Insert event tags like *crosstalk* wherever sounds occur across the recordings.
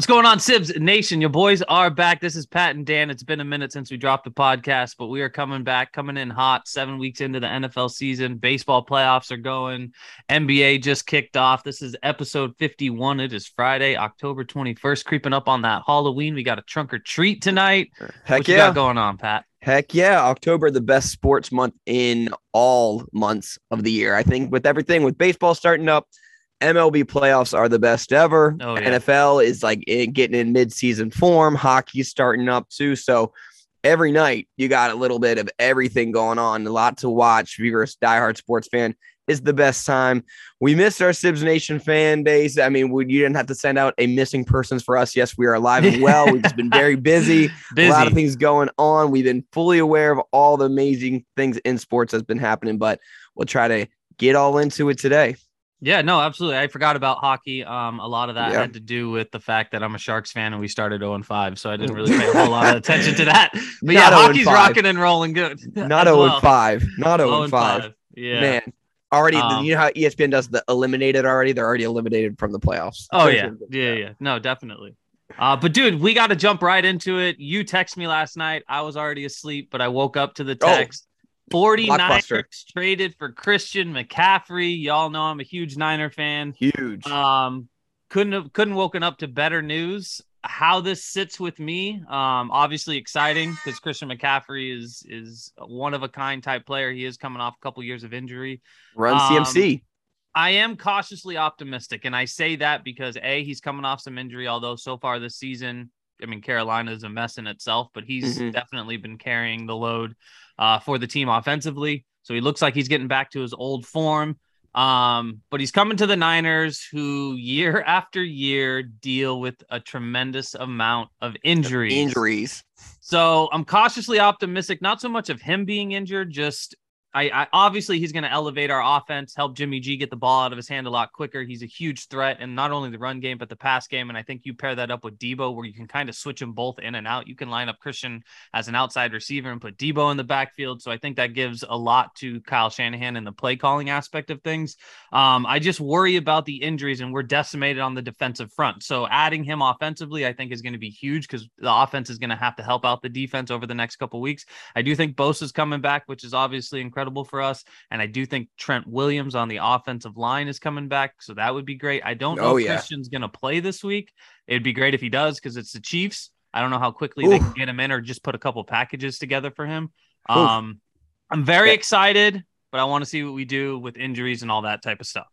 What's going on, Sibs Nation? Your boys are back. This is Pat and Dan. It's been a minute since we dropped the podcast, but we are coming back, coming in hot. Seven weeks into the NFL season, baseball playoffs are going. NBA just kicked off. This is episode 51. It is Friday, October 21st, creeping up on that Halloween. We got a trunk or treat tonight. Heck what you yeah. got going on, Pat? Heck yeah. October, the best sports month in all months of the year. I think with everything, with baseball starting up, MLB playoffs are the best ever. Oh, yeah. NFL is like in, getting in mid-season form. Hockey's starting up too. So every night you got a little bit of everything going on. A lot to watch. If you're a diehard sports fan, is the best time. We missed our Sibs Nation fan base. I mean, we, you didn't have to send out a missing persons for us. Yes, we are alive and well. We've just been very busy. Busy. *laughs* A lot of things going on. We've been fully aware of all the amazing things in sports that's been happening, but we'll try to get all into it today. Yeah, no, absolutely. I forgot about hockey. Um, a lot of that Yeah. had to do with the fact that I'm a Sharks fan and we started 0 and 5, so I didn't really pay a whole lot of *laughs* attention to that. But yeah, 0 hockey's rocking and rolling good. *laughs* Not 0 well. and 5. Not 0 0 and 5. Yeah. Man, already, Um, you know how ESPN does the eliminated already? They're already eliminated from the playoffs. Oh yeah, yeah, yeah. No, definitely. Uh, but dude, we got to jump right into it. You text me last night. I was already asleep, but I woke up to the Oh, text. 49ers traded for Christian McCaffrey. Y'all know I'm a huge Niner fan. Huge. Um, couldn't have couldn't woken up to better news. How this sits with me, um, obviously exciting because Christian McCaffrey is is a one of a kind type player. He is coming off a couple years of injury. Run um, CMC. I am cautiously optimistic, and I say that because a he's coming off some injury. Although so far this season, I mean Carolina is a mess in itself, but he's Mhm. definitely been carrying the load uh, for the team offensively. So he looks like he's getting back to his old form. Um, but he's coming to the Niners, who year *laughs* after year deal with a tremendous amount of injuries. Injuries. So I'm cautiously optimistic, not so much of him being injured, just I, I obviously he's going to elevate our offense, help Jimmy G get the ball out of his hand a lot quicker. He's a huge threat and not only the run game but the pass game. And I think you pair that up with Deebo, where you can kind of switch them both in and out. You can line up Christian as an outside receiver and put Deebo in the backfield. So I think that gives a lot to Kyle Shanahan in the play calling aspect of things. Um, I just worry about the injuries, and we're decimated on the defensive front. So adding him offensively, I think, is going to be huge because the offense is going to have to help out the defense over the next couple weeks. I do think Bosa's coming back, which is obviously incredible for us, and I do think Trent Williams on the offensive line is coming back, so that would be great. I don't know Oh, if yeah. Christian's going to play this week. It'd be great if he does because it's the Chiefs. I don't know how quickly they can get him in or just put a couple packages together for him. Oof. Um, I'm very Yeah. excited, but I want to see what we do with injuries and all that type of stuff.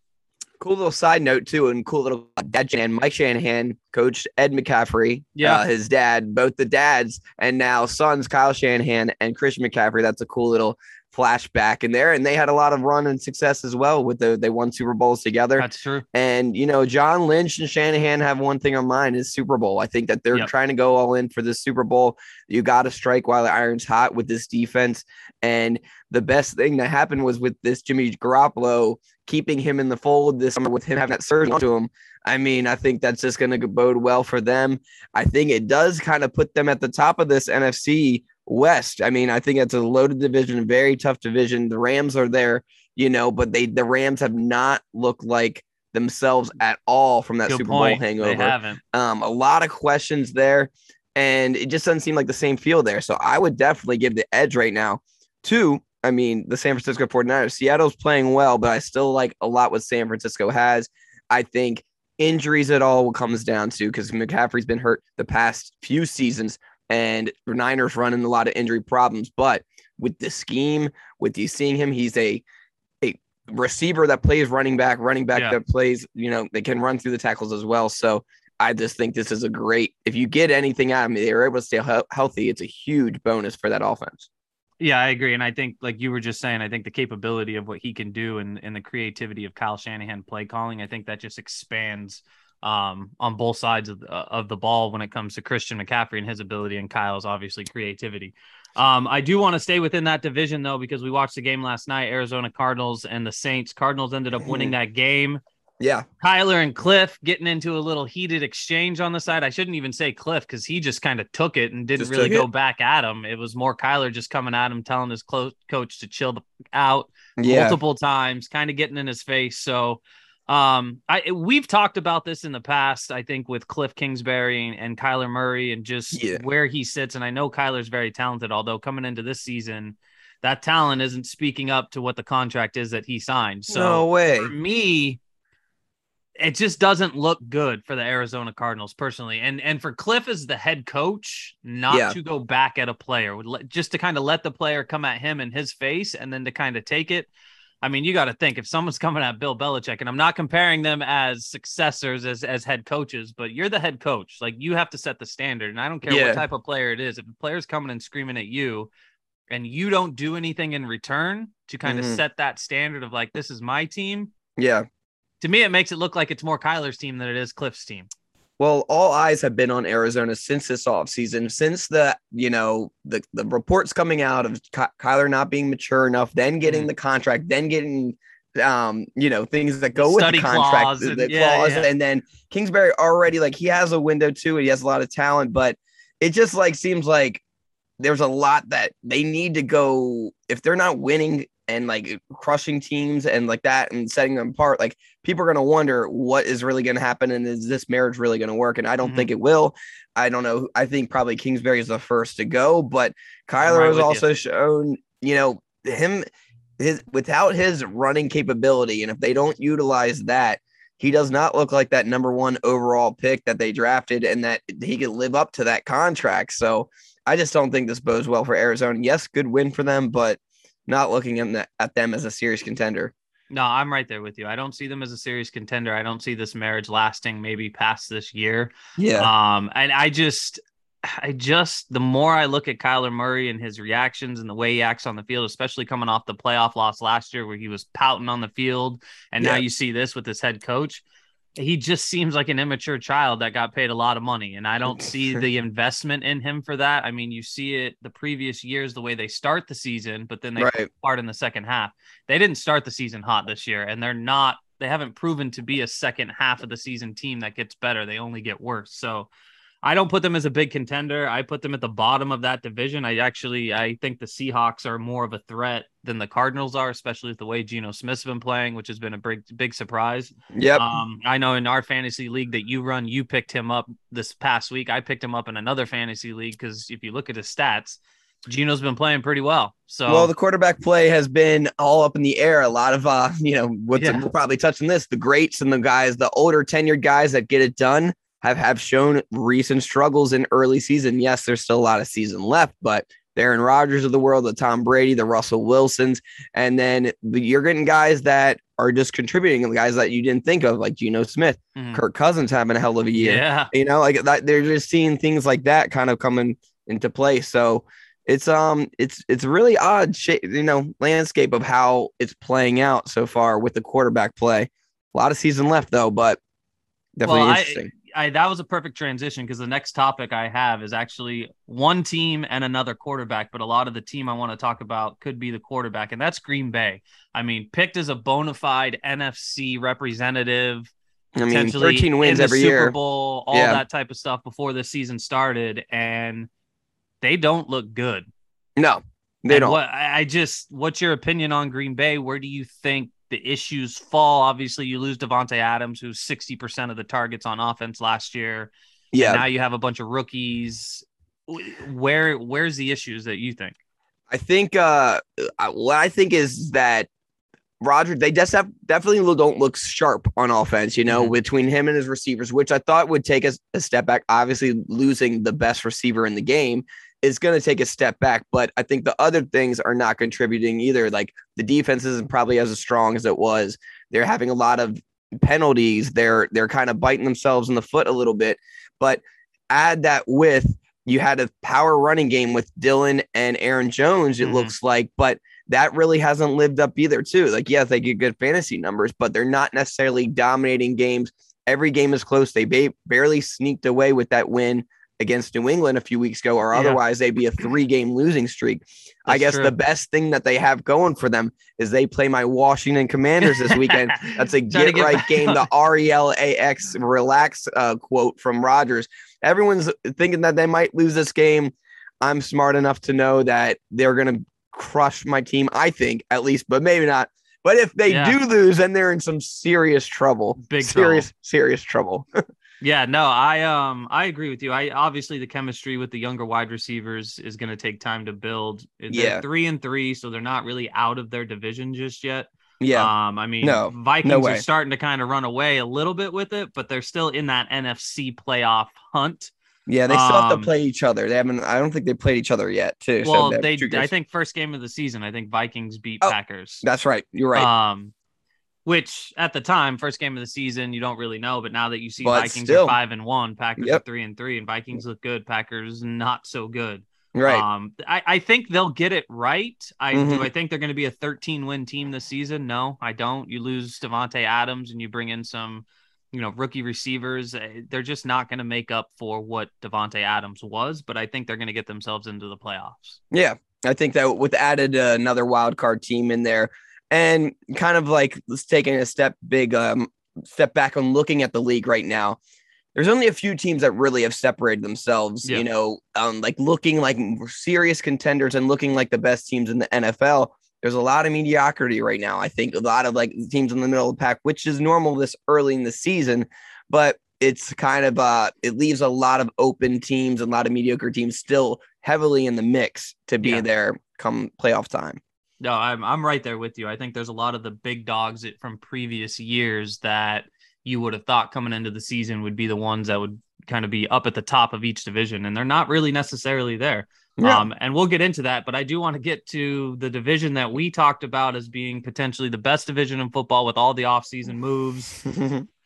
Cool little side note too, and cool little dad and Mike Shanahan coached Ed McCaffrey, Yeah. uh, his dad, both the dads, and now sons Kyle Shanahan and Christian McCaffrey. That's a cool little flashback in there, and they had a lot of run and success as well. With the they won Super Bowls together, That's true. and you know John Lynch and Shanahan have one thing on mind is Super Bowl. I think that they're Yep. trying to go all in for this Super Bowl. You got to strike while the iron's hot with this defense, and the best thing that happened was with this Jimmy Garoppolo keeping him in the fold this summer with him having that surgery onto him. I mean, I think that's just going to bode well for them. I think it does kind of put them at the top of this NFC West. I mean, I think it's a loaded division, very tough division. The Rams are there, you know, but they the Rams have not looked like themselves at all from that Good Super point. Bowl They hangover. haven't. Um, a lot of questions there, and it just doesn't seem like the same feel there. So I would definitely give the edge right now to, I mean, the San Francisco 49ers. Seattle's playing well, but I still like a lot what San Francisco has. I think injuries at all will comes down to because McCaffrey's been hurt the past few seasons, and the Niners running a lot of injury problems. But with the scheme, with you seeing him, he's a a receiver that plays running back, running back Yeah. that plays, you know, they can run through the tackles as well. So I just think this is a great. If you get anything out of me, they're able to stay he- healthy. It's a huge bonus for that offense. Yeah, I agree. And I think, like you were just saying, I think the capability of what he can do and, and the creativity of Kyle Shanahan play calling, I think that just expands um, on both sides of the, of the ball when it comes to Christian McCaffrey and his ability and Kyle's obviously creativity. Um, I do want to stay within that division though, because we watched the game last night, Arizona Cardinals and the Saints. Cardinals ended up winning that game. Yeah, Kyler and Cliff getting into a little heated exchange on the side. I shouldn't even say Cliff because he just kind of took it and didn't Just really go it. back at him. It was more Kyler just coming at him, telling his clo- coach to chill the out yeah. multiple times, kind of getting in his face. So Um, I we've talked about this in the past. I think with Cliff Kingsbury and, and Kyler Murray and just Yeah. where he sits. And I know Kyler's very talented, although coming into this season, that talent isn't speaking up to what the contract is that he signed. So no way. for me, it just doesn't look good for the Arizona Cardinals personally. And and for Cliff as the head coach, not Yeah. to go back at a player, just to kind of let the player come at him in his face and then to kind of take it. I mean, you got to think if someone's coming at Bill Belichick, and I'm not comparing them as successors as as head coaches, but you're the head coach. Like you have to set the standard. And I don't care Yeah. what type of player it is. If a player's coming and screaming at you and you don't do anything in return to kind Mhm. of set that standard of like, this is my team, Yeah. to me, it makes it look like it's more Kyler's team than it is Cliff's team. Well, all eyes have been on Arizona since this offseason, since the, you know, the, the reports coming out of Ky- Kyler not being mature enough, then getting Mhm. the contract, then getting, um, you know, things that go with the contract, clause the, and- the yeah, clause, yeah. and then Kingsbury already like he has a window too, and he has a lot of talent, but it just like seems like there's a lot that they need to go if they're not winning and like crushing teams and like that and setting them apart like people are going to wonder what is really going to happen and is this marriage really going to work? And i don't Mhm. think it will. I don't know. I think probably kingsbury is the first to go but kyler right has with you. also shown you know him his without his running capability and if they don't utilize that he does not look like that number one overall pick that they drafted and that he could live up to that contract. So i just don't think this bodes well for arizona. Yes good win for them but not looking at, that, at them as a serious contender No, I'm right there with you. I don't see them as a serious contender. I don't see this marriage lasting maybe past this year. yeah Um, and I just, I just, the more I look at Kyler Murray and his reactions and the way he acts on the field, especially coming off the playoff loss last year where he was pouting on the field, and now you see this with his head coach. He just seems like an immature child that got paid a lot of money, and I don't see *laughs* the investment in him for that. I mean, you see it the previous years the way they start the season, but then they right part in the second half. They didn't start the season hot this year, and they're not. They haven't proven to be a second half of the season team that gets better. They only get worse. So, I don't put them as a big contender. I put them at the bottom of that division. I actually I think the Seahawks are more of a threat than the Cardinals are, especially with the way Geno Smith's been playing, which has been a big big surprise. yep Um, I know in our fantasy league that you run, you picked him up this past week. I picked him up in another fantasy league because if you look at his stats, Geno's been playing pretty well. So Well, the quarterback play has been all up in the air. A lot of, uh, *laughs* you know, what's Yeah. we'll probably touching this. The greats and the guys, the older tenured guys that get it done have have shown recent struggles in early season. Yes, there's still a lot of season left, but the Aaron Rodgers of the world, the Tom Brady, the Russell Wilsons, and then you're getting guys that are just contributing, and guys that you didn't think of, like Geno Smith, Mhm. Kirk Cousins having a hell of a year. Yeah, you know like that they're just seeing things like that kind of coming into play. So it's um it's it's really odd shape you know landscape of how it's playing out so far with the quarterback play. A lot of season left though but definitely Well, interesting I that was a perfect transition because the next topic I have is actually one team and another quarterback, but a lot of the team I want to talk about could be the quarterback, and that's Green Bay. I mean, picked as a bona fide NFC representative, i mean potentially 13 wins every Super year Bowl, all Yeah. that type of stuff before the season started, and they don't look good. no they And don't What I just, what's your opinion on Green Bay? Where do you think the issues fall? Obviously, you lose Davante Adams, who's sixty percent of the targets on offense last year. yeah Now you have a bunch of rookies. Where where's the issues that you think? I think uh what I think is that Roger they just have definitely don't look sharp on offense, you know, Mhm. between him and his receivers, which I thought would take us a step back. Obviously, losing the best receiver in the game is going to take a step back, but I think the other things are not contributing either. Like the defense isn't probably as strong as it was. They're having a lot of penalties. They're they're kind of biting themselves in the foot a little bit. But add that with you had a power running game with Dillon and Aaron Jones, it Mhm. looks like, but that really hasn't lived up either, too. Like, yes, they get good fantasy numbers, but they're not necessarily dominating games. Every game is close. They ba- barely sneaked away with that win against New England a few weeks ago, or Yeah. otherwise they'd be a three game losing streak. I guess true. the best thing that they have going for them is they play my Washington Commanders this weekend. *laughs* That's a get, get right game. on- The R E L A X relax uh, quote from Rodgers. Everyone's thinking that they might lose this game. I'm smart enough to know that they're going to crush my team. I think at least, but maybe not. But if they Yeah. do lose, then they're in some serious trouble. Big serious, serious trouble. *laughs* Yeah, no, I um I agree with you. I obviously the chemistry with the younger wide receivers is going to take time to build. They're Yeah. three and three, so they're not really out of their division just yet. yeah. Um, I mean, No, Vikings no are starting to kind of run away a little bit with it, but they're still in that NFC playoff hunt. yeah. They still have um, to play each other. They haven't, I don't think they played each other yet, too. Well, have they I think first game of the season, I think Vikings beat Oh, Packers. that's right. You're right. Um, which at the time, first game of the season, you don't really know. But now that you see But Vikings still. are five and one, Packers are three and three, and Vikings look good. Packers not so good. right. Um, I, I think they'll get it right. I Mhm. do. I think they're going to be a 13 win team this season. No, I don't. You lose Davante Adams and you bring in some, you know, rookie receivers. eh, They're just not going to make up for what Davante Adams was. But I think they're going to get themselves into the playoffs. Yeah, I think that with added uh, another wild card team in there, and kind of like let's taking a step big um step back on looking at the league right now. There's only a few teams that really have separated themselves, Yeah. you know, um, like looking like serious contenders and looking like the best teams in the NFL. There's a lot of mediocrity right now. I think a lot of like teams in the middle of the pack, which is normal this early in the season, but it's kind of uh it leaves a lot of open teams and a lot of mediocre teams still heavily in the mix to be Yeah. there come playoff time. No, I'm I'm right there with you. I think there's a lot of the big dogs that- from previous years that you would have thought coming into the season would be the ones that would kind of be up at the top of each division, and they're not really necessarily there. Yeah. Um, and we'll get into that, but I do want to get to the division that we talked about as being potentially the best division in football with all the offseason moves, *laughs*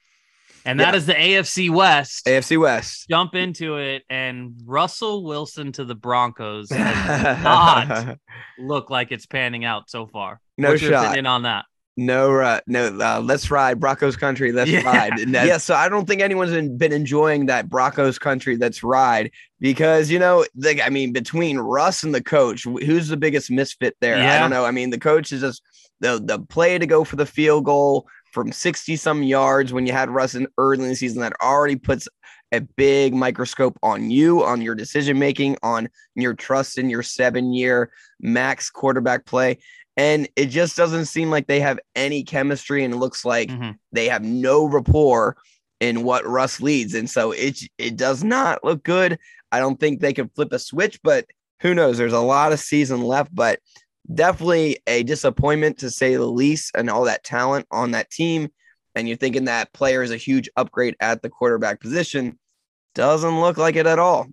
and that Yeah. is the AFC West. AFC West. Jump into it, and Russell Wilson to the Broncos *laughs* has not look like it's panning out so far. No What's shot. opinion on that? No, uh, no. Uh, let's ride Broncos country. Let's Yeah. ride. *laughs* Yeah. So I don't think anyone's been- enjoying that Broncos country. Let's ride because you know, the, I mean, between Russ and the coach, who's the biggest misfit there? I don't know. I mean, the coach is just the the play to go for the field goal from sixty some yards when you had Russ in early in the season that already puts a big microscope on you, on your decision making, on your trust in your seven year max quarterback play. And it just doesn't seem like they have any chemistry, and it looks like Mhm. they have no rapport in what Russ leads. And so it it does not look good. I don't think they can flip a switch, but who knows? There's a lot of season left, but definitely a disappointment to say the least, and all that talent on that team. And you're thinking that player is a huge upgrade at the quarterback position. Doesn't look like it at all.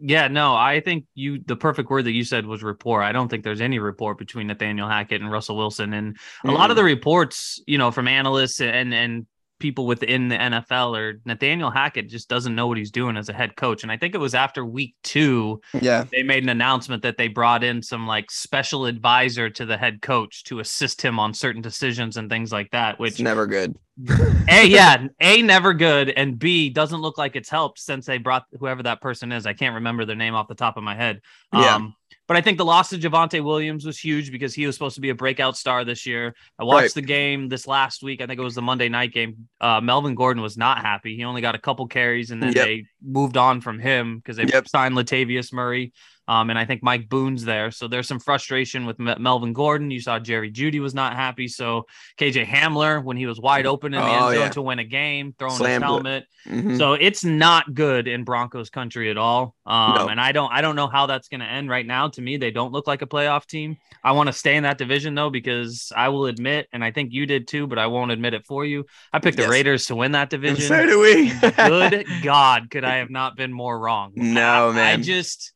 Yeah, no, I think you the perfect word that you said was rapport. I don't think there's any rapport between Nathaniel Hackett and Russell Wilson. And a lot of the reports, you know, from analysts and and people within the NFL or Nathaniel Hackett just doesn't know what he's doing as a head coach. And I think it was after week two, yeah, they made an announcement that they brought in some like special advisor to the head coach to assist him on certain decisions and things like that, it's which never good. *laughs* a yeah, a never good, and B doesn't look like it's helped since they brought whoever that person is. I can't remember their name off the top of my head. Yeah. Um, But I think the loss of Javonte Williams was huge because he was supposed to be a breakout star this year. I watched Right. the game this last week. I think it was the Monday night game. Uh, Melvin Gordon was not happy. He only got a couple carries, and then Yep. they moved on from him because they Yep. signed Latavius Murray. Um, and I think Mike Boone's there. So there's some frustration with Me- Melvin Gordon. You saw Jerry Jeudy was not happy. So KJ Hamler, when he was wide open in the Oh, end zone yeah. to win a game, throwing Slammed his helmet. Mhm. So it's not good in Broncos country at all. Um, No. and I don't I don't know how that's gonna end right now. To me, they don't look like a playoff team. I want to stay in that division though, because I will admit, and I think you did too, but I won't admit it for you. I picked the Yes. Raiders to win that division. so do we. Good *laughs* God, could I have not been more wrong? No, I- I just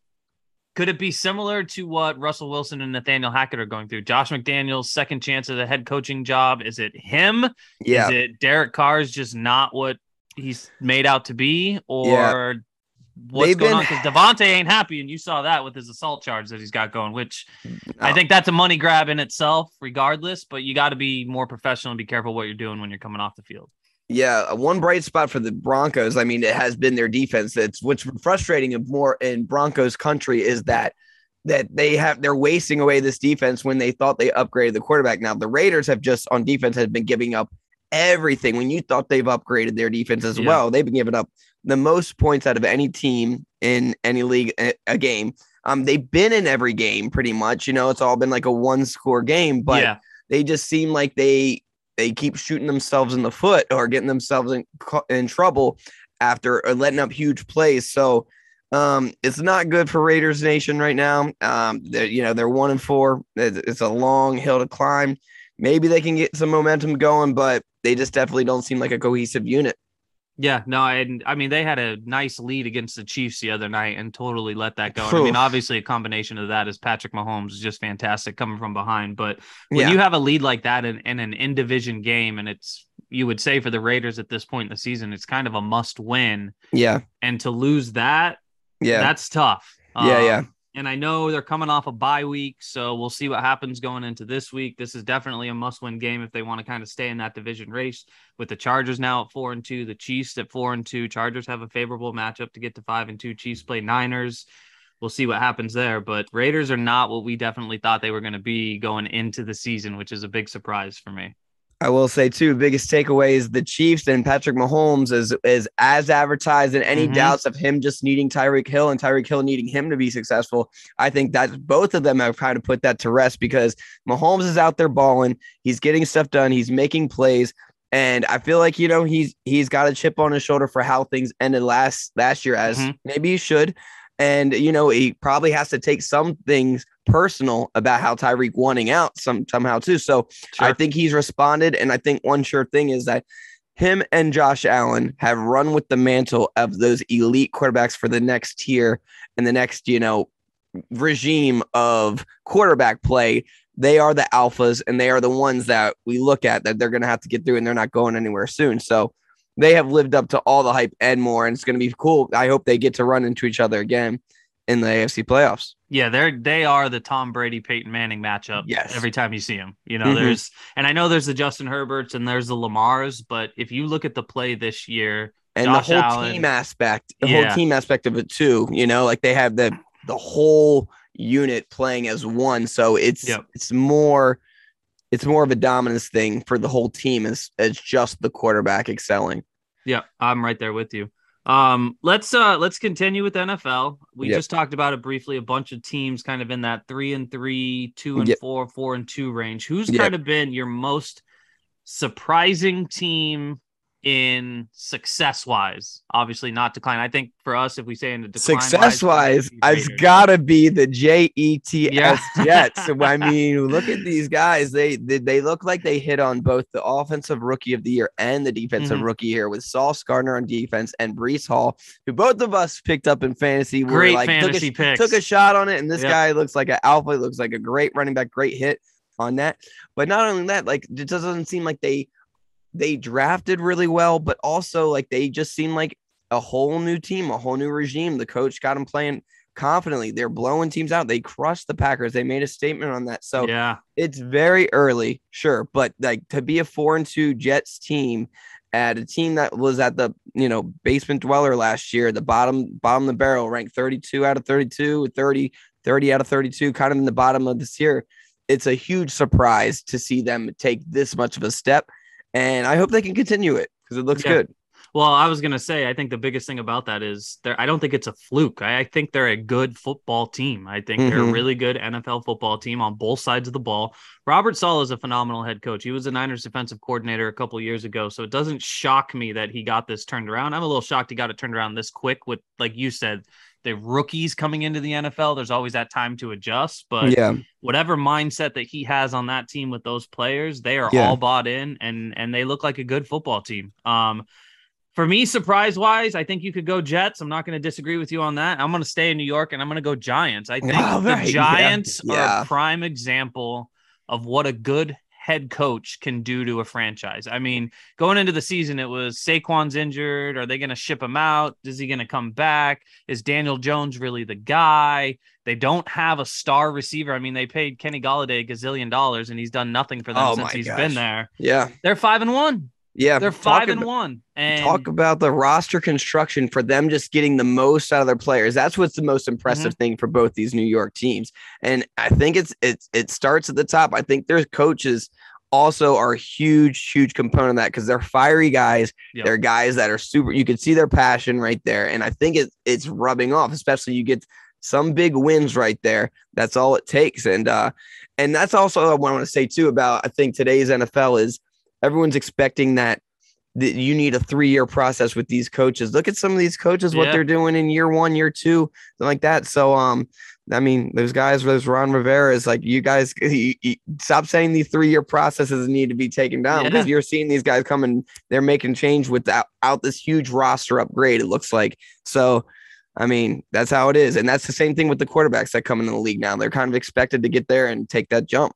could it be similar to what Russell Wilson and Nathaniel Hackett are going through? Josh McDaniels' second chance at a head coaching job. Is it him? yeah. Is it Derek Carr's just not what he's made out to be? Or what's They've going been- on? Because Davante ain't happy, and you saw that with his assault charge that he's got going, which I think that's a money grab in itself, regardless. But you got to be more professional and be careful what you're doing when you're coming off the field. Yeah, uh, one bright spot for the Broncos. I mean, it has been their defense. That's what's frustrating and more in Broncos country is that that they have they're wasting away this defense when they thought they upgraded the quarterback. Now the Raiders have just on defense have been giving up everything when you thought they've upgraded their defense as Yeah. well. They've been giving up the most points out of any team in any league a, a game. Um, they've been in every game pretty much. You know, it's all been like a one score game, but yeah, they just seem like they they keep shooting themselves in the foot or getting themselves in in trouble after uh, letting up huge plays. So um, it's not good for Raiders Nation right now. Um, you know they're one and four. It's a long hill to climb. Maybe they can get some momentum going, but they just definitely don't seem like a cohesive unit. Yeah, no, I, I mean they had a nice lead against the Chiefs the other night and totally let that go. I mean, obviously a combination of that is Patrick Mahomes is just fantastic coming from behind. But when yeah. you have a lead like that in, in an in division game, and it's you would say for the Raiders at this point in the season, it's kind of a must win. Yeah, and to lose that, yeah, that's tough. Yeah, um, yeah and I know they're coming off a bye week, so we'll see what happens going into this week. This is definitely a must-win game if they want to kind of stay in that division race. With the Chargers now at four and two, the Chiefs at four and two. Chargers have a favorable matchup to get to five and two. Chiefs play Niners. We'll see what happens there, but Raiders are not what we definitely thought they were going to be going into the season, which is a big surprise for me. I will say too, biggest takeaway is the Chiefs and Patrick Mahomes is is as advertised, and any mm-hmm. doubts of him just needing Tyreek Hill and Tyreek Hill needing him to be successful. I think that both of them have kind of put that to rest because Mahomes is out there balling, he's getting stuff done, he's making plays, and I feel like you know he's he's got a chip on his shoulder for how things ended last last year, as mm-hmm. maybe he should. And you know he probably has to take some things personal about how Tyreek wanting out some somehow too. So sure. I think he's responded, and I think one sure thing is that him and Josh Allen have run with the mantle of those elite quarterbacks for the next tier and the next, you know, regime of quarterback play. They are the alphas and they are the ones that we look at that they're going to have to get through and they're not going anywhere soon. So they have lived up to all the hype and more. And it's going to be cool. I hope they get to run into each other again in the AFC playoffs. Yeah, they're they are the Tom Brady Peyton Manning matchup. Yes. Every time you see them, you know, mm-hmm. there's and I know there's the Justin Herberts and there's the Lamars, but if you look at the play this year and Josh the whole Allen, team aspect, the yeah. whole team aspect of it too, you know, like they have the the whole unit playing as one, so it's yep. it's more it's more of a dominance thing for the whole team as as just the quarterback excelling. Yeah, I'm right there with you. Um, let's uh let's continue with NFL. We yep. just talked about it briefly. A bunch of teams kind of in that three and three, two and yep. four, four and two range. Who's yep. kind of been your most surprising team in success wise. Obviously, not decline. I think for us, if we say in the decline success wise, it's got to be the J E T S Jets. I *laughs* mean, look at these guys. They, they, they look like they hit on both the offensive rookie of the year and the defensive mm-hmm. rookie here with Sauce Gardner on defense and Breece Hall, who both of us picked up in fantasy. Great like, fantasy took a, took a shot on it, and this yep. guy looks like an alpha. Looks like a great running back. Great hit on that. But not only that, like it doesn't seem like they they drafted really well, but also like they just seem like a whole new team, a whole new regime. The coach got them playing confidently. They're blowing teams out. They crushed the Packers. They made a statement on that. So yeah, it's very early, sure, but like to be a four and two Jets team at a team that was at the you know basement dweller last year, the bottom bottom of the barrel, ranked 32 out of 32, 30 30 out of 32, kind of in the bottom of this year. It's a huge surprise to see them take this much of a step and I hope they can continue it because it looks yeah. good. Well, I was gonna say, I think the biggest thing about that is there. I don't think it's a fluke. I, I think they're a good football team. I think mm-hmm. they're a mm-hmm. really good NFL football team on both sides of the ball. Robert Saleh is a phenomenal head coach. He was the Niners defensive coordinator a couple years ago, so it doesn't shock me that he got this turned around. I'm a little shocked he got it turned around this quick. With like you said, the rookies coming into the NFL, there's always that time to adjust. But yeah, whatever mindset that he has on that team with those players, they are yeah. all bought in and and they look like a good football team. Um, for me, surprise wise, I think you could go Jets. I'm not going to disagree with you on that. I'm going to stay in New York and I'm going to go Giants. I think oh, *laughs* right. the Giants yeah. Are a prime example of what a good head coach can do to a franchise. I mean, going into the season, it was Saquon's injured. Are they going to ship him out? Is he going to come back? Is Daniel Jones really the guy? They don't have a star receiver. I mean, they paid Kenny Golladay a gazillion dollars and he's done nothing for them oh since he's gosh. been there. Yeah. They're five and one. Yeah, they're five and about, one. And talk about the roster construction for them just getting the most out of their players. That's what's the most impressive mm-hmm. thing for both these New York teams. And I think it's it's it starts at the top. I think their coaches also are a huge, huge component of that because they're fiery guys. Yep. They're guys that are super. You can see their passion right there, and I think it's it's rubbing off. Especially you get some big wins right there. That's all it takes. And uh, And that's also what I want to say too about I think today's NFL is everyone's expecting that that you need a three year process with these coaches. Look at some of these coaches, what they're doing in year one, year two, like that. So, um, I mean, those guys, those Ron Rivera is like, you guys *laughs* you, you- stop saying these three year processes need to be taken down Yeah. because you're seeing these guys come and they're making change without out this huge roster upgrade. It looks like so. I mean, that's how it is, and that's the same thing with the quarterbacks that come into the league now. They're kind of expected to get there and take that jump.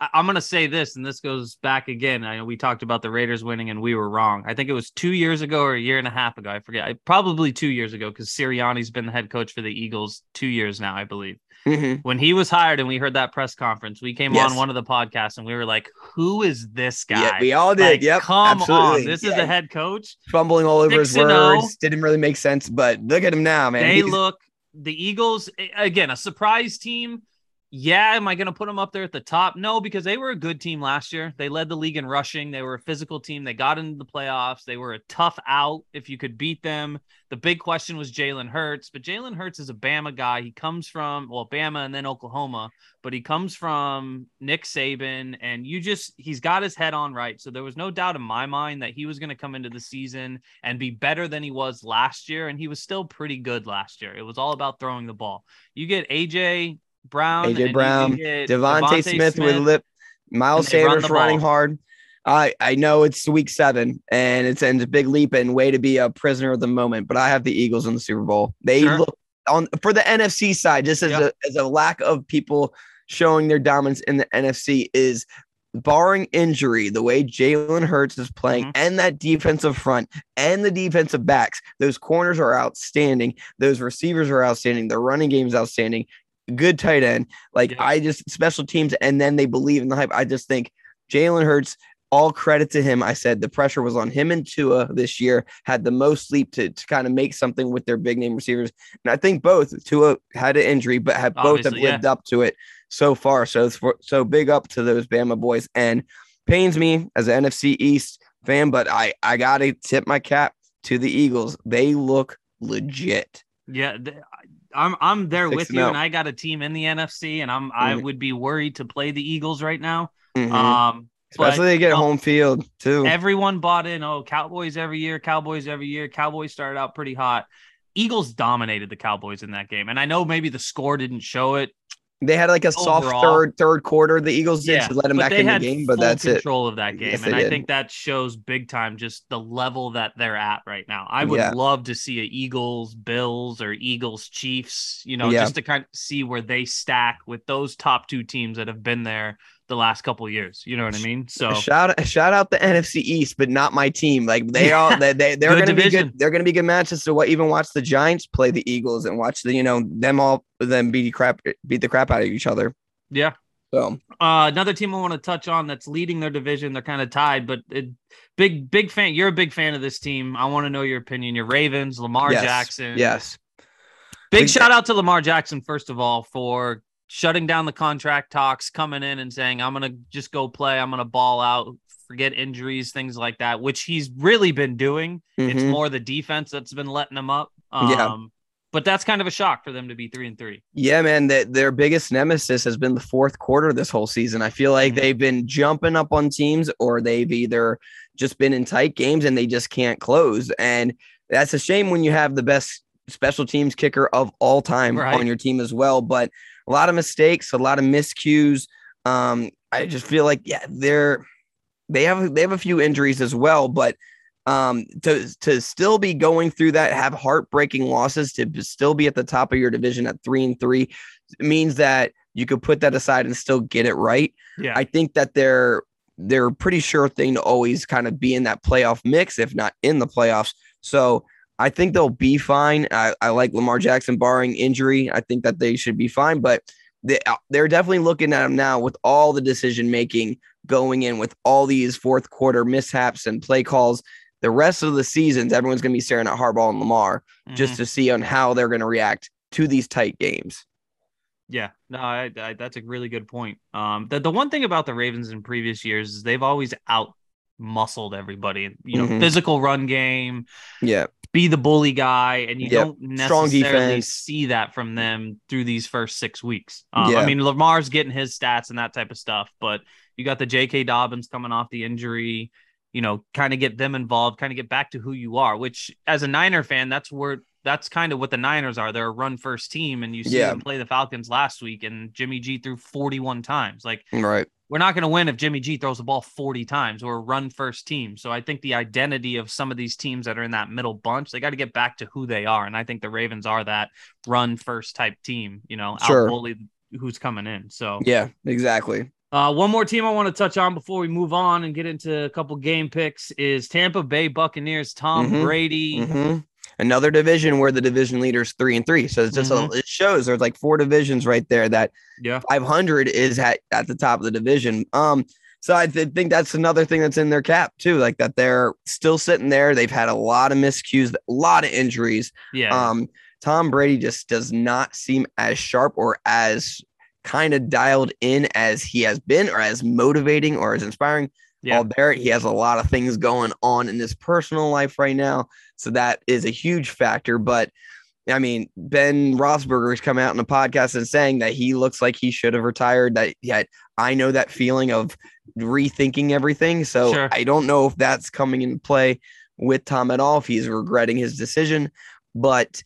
I, I'm gonna say this, and this goes back again. I know we talked about the Raiders winning, and we were wrong. I think it was two years ago or a year and a half ago. I forget. I, probably two years ago because Sirianni's been the head coach for the Eagles two years now, I believe. Mhm. When he was hired, and we heard that press conference, we came Yes. on one of the podcasts, and we were like, "Who is this guy?" Yeah, we all did. Like, yep, come absolutely. on, this is Yeah, the head coach. fumbling all over his 6 and oh. words. Didn't really make sense, but look at him now, man. they He's- look the Eagles again a surprise team. Yeah, am I going to put them up there at the top? No, because they were a good team last year. They led the league in rushing. They were a physical team. They got into the playoffs. They were a tough out if you could beat them. The big question was Jalen Hurts, but Jalen Hurts is a Bama guy. He comes from well, Bama and then Oklahoma, but he comes from Nick Saban, and you just he's got his head on right. So there was no doubt in my mind that he was going to come into the season and be better than he was last year, and he was still pretty good last year. It was all about throwing the ball. You get AJ Brown, AJ Brown, DeVonta DeVonta DeVonta Smith, with lip, Miles and they run Sanders running hard. I I know it's week seven and it's, and it's a big leap and way to be a prisoner of the moment, but I have the Eagles in the Super Bowl. They Sure. look on for the NFC side, just as Yeah. a as a lack of people showing their dominance in the NFC is barring injury, the way Jalen Hurts is playing Mhm. and that defensive front and the defensive backs, those corners are outstanding. Those receivers are outstanding. The running game is outstanding. Good tight end. Like Yeah. I just special teams, and then they believe in the hype. I just think Jalen Hurts. All credit to him. I said the pressure was on him and Tua this year. Had the most sleep to, to kind of make something with their big name receivers, and I think both Tua had an injury, but have both have Obviously, yeah. lived up to it so far. So so big up to those Bama boys, and pains me as an NFC East fan, but I I gotta tip my cap to the Eagles. They look legit. Yeah, th- I'm I'm there with you, oh. and I got a team in the NFC, and I'm I Mhm. would be worried to play the Eagles right now. Mhm. Um, Especially but, they get know, home field too. Everyone bought in. Oh, Cowboys every year, Cowboys every year. Cowboys started out pretty hot. Eagles dominated the Cowboys in that game, and I know maybe the score didn't show it. They had like a soft third third quarter. The Eagles did Yeah, to let them back in the game, but that's it. control of that game, Yes, and I did. think that shows big time just the level that they're at right now. I would Yeah. love to see a Eagles Bills or Eagles Chiefs, you know, Yeah. just to kind of see where they stack with those top two teams that have been there the last couple of years. You know what I mean? So Shout shout out the NFC East, but not my team. Like they *laughs* all they, they they're gonna be good. They're gonna be good matches. So what even watch the Giants play the Eagles and watch the you know them all them beat the crap beat the crap out of each other. yeah. So Uh, another team I want to touch on that's leading their division. They're kind of tied, but it, big, big fan. You're a big fan of this team. I want to know your opinion. Your Ravens, Lamar yes, Jackson. Yes. Big Big- shout out to Lamar Jackson, first of all, for shutting down the contract talks, coming in and saying, I'm going to just go play. I'm going to ball out, forget injuries, things like that, which he's really been doing. It's Mhm. more the defense that's been letting him up. Um, Yeah. But that's kind of a shock for them to be three and three. Yeah, man, that their biggest nemesis has been the fourth quarter this whole season. I feel like Mhm. they've been jumping up on teams or they've either just been in tight games and they just can't close. And that's a shame when you have the best special teams kicker of all time Right. on your team as well. But a lot of mistakes, a lot of miscues. Um, I just feel like, yeah, they're they have they have a few injuries as well, but um to to still be going through that have heartbreaking losses to still be at the top of your division at three and three means that you could put that aside and still get it right Yeah. i think that they're they're a pretty sure thing to always kind of be in that playoff mix if not in the playoffs so i think they'll be fine i, I like lamar jackson barring injury i think that they should be fine but they, uh, they're definitely looking at him now with all the decision making going in with all these fourth quarter mishaps and play calls the rest of the seasons, everyone's going to be staring at Harbaugh and Lamar just Mhm. to see on how they're going to react to these tight games. Yeah, no, I, I, that's a really good point. Um, the the one thing about the Ravens in previous years is they've always out muscled everybody. You know, Mhm. physical run game, Yeah. Be the bully guy, and you Yep. don't necessarily see that from them through these first six weeks. Um, Yeah. I mean, Lamar's getting his stats and that type of stuff, but you got the J.K. Dobbins coming off the injury. You know, kind of get them involved, kind of get back to who you are. Which, as a Niner fan, that's where that's kind of what the Niners are. They're a run first team, and you see Yeah. them play the Falcons last week, and Jimmy G threw 41 times. Like Right. We're not going to win if Jimmy G throws the ball 40 times. We're a run first team. So I think the identity of some of these teams that are in that middle bunch, they got to get back to who they are. And I think the Ravens are that run first type team, you know, Sure. out bully who's coming in. So Yeah. Exactly. Uh, one more team I want to touch on before we move on and get into a couple game picks is Tampa Bay Buccaneers, Tom Mhm. Brady. Mhm. Another division where the division leader's three and three. So it's just Mhm. a, it shows there's like four divisions right there that Yeah. 500 is at, at the top of the division. Um, so I th- think that's another thing that's in their cap too, like that they're still sitting there. They've had a lot of miscues, a lot of injuries. Yeah. Um, Tom Brady just does not seem as sharp or as kind of dialed in as he has been, or as motivating or as inspiring. Yeah. Paul Barrett, he has a lot of things going on in his personal life right now, so that is a huge factor. But I mean, Ben Roethlisberger has come out in a podcast and saying that he looks like he should have retired. That yet I know that feeling of rethinking everything. So Sure. I don't know if that's coming into play with Tom at all, if he's regretting his decision. But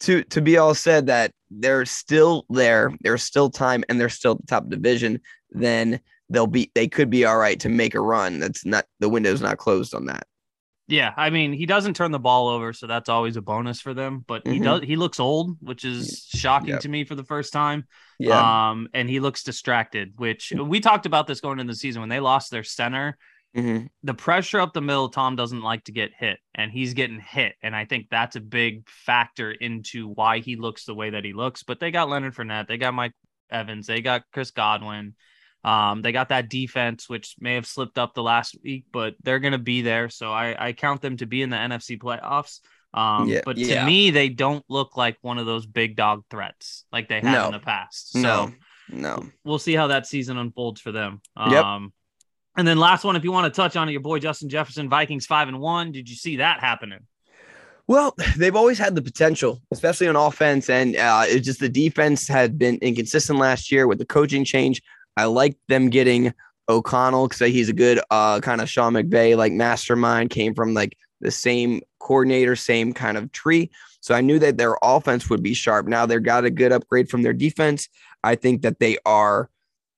to to be all said that they're still there, there's still time, and they're still at the top division, then they'll be they could be all right to make a run. That's not the window's not closed on that. Yeah, I mean, he doesn't turn the ball over, so that's always a bonus for them. But he Mhm. does. He looks old, which is shocking Yep. to me for the first time. Yeah. Um, and he looks distracted, which we talked about this going into the season when they lost their center. Mhm. The pressure up the middle, Tom doesn't like to get hit, and he's getting hit. And I think that's a big factor into why he looks the way that he looks. But they got Leonard Fournette, they got Mike Evans, they got Chris Godwin. Um, they got that defense, which may have slipped up the last week, but they're going to be there. So I, I count them to be in the NFC playoffs. Um, Yeah, but to yeah. me, they don't look like one of those big dog threats like they have No. in the past. So no, no. we'll see how that season unfolds for them. Yep. And then last one, if you want to touch on it, your boy Justin Jefferson, Vikings five and one. Did you see that happening? Well, *laughs* they've always had the potential, especially on offense, and uh, it's just the defense had been inconsistent last year with the coaching change. I like them getting O'Connell because he's a good uh, kind of Sean McVay like mastermind. Came from like the same coordinator, same kind of tree. So I knew that their offense would be sharp. Now they've got a good upgrade from their defense. I think that they are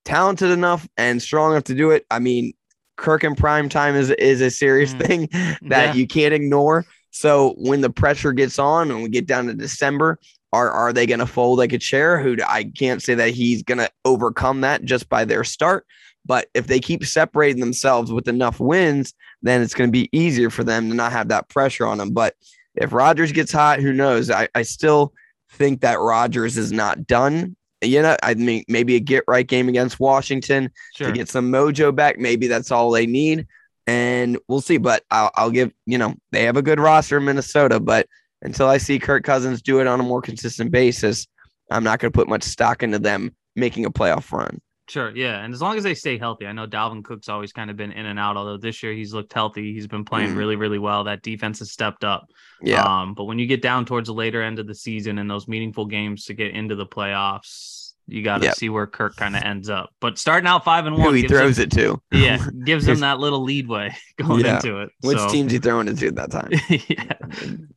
talented enough and strong enough to do it. I mean, Kirk in prime time is is a serious Mhm. thing *laughs* that Yeah. you can't ignore. So when the pressure gets on and we get down to December, are are they going to fold like a chair? Who I can't say that he's going to overcome that just by their start. But if they keep separating themselves with enough wins, then it's going to be easier for them to not have that pressure on them. But if Rodgers gets hot, who knows? I, I still think that Rodgers is not done. You know, I mean, maybe a get right game against Washington Sure. to get some mojo back. Maybe that's all they need, and we'll see. But I'll, I'll give you know they have a good roster in Minnesota, but until I see Kirk Cousins do it on a more consistent basis, I'm not going to put much stock into them making a playoff run. Sure, yeah, and as long as they stay healthy, I know Dalvin Cook's always kind of been in and out. Although this year he's looked healthy, he's been playing Mhm. really, really well. That defense has stepped up. Yeah, Um, but when you get down towards the later end of the season and those meaningful games to get into the playoffs, you got to Yep. see where Kirk kind of ends up. But starting out five and who one, he gives him- throws it to? yeah, *laughs* gives him that little leadway *laughs* going Yeah. into it. Which so. team's he throwing it to at that time? *laughs* yeah.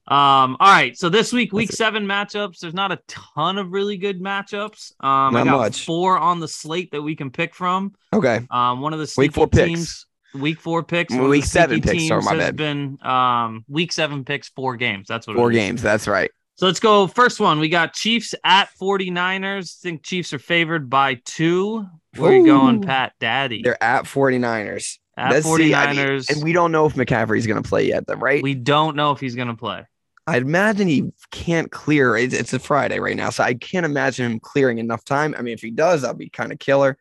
Um, all right. So this week, week That's it. seven matchups. There's not a ton of really good matchups. Um, I Not got much. four on the slate that we can pick from. Okay, Um, one of the week four teams, picks. week four picks, week seven picks, sorry, my has bad. been um week seven picks, four games. That's what Four games. That's right. So let's go. First one, we got Chiefs at 49ers. think Chiefs are favored by two. Where are you going, Pat Daddy? They're at 49ers. at Let's 49ers. see, I mean, and we don't know if McCaffrey's going to play yet, though, right? we don't know if he's going to play. I imagine he can't clear. It's, it's a Friday right now, so I can't imagine him clearing enough time. I mean, if he does, that'll be kind of killer.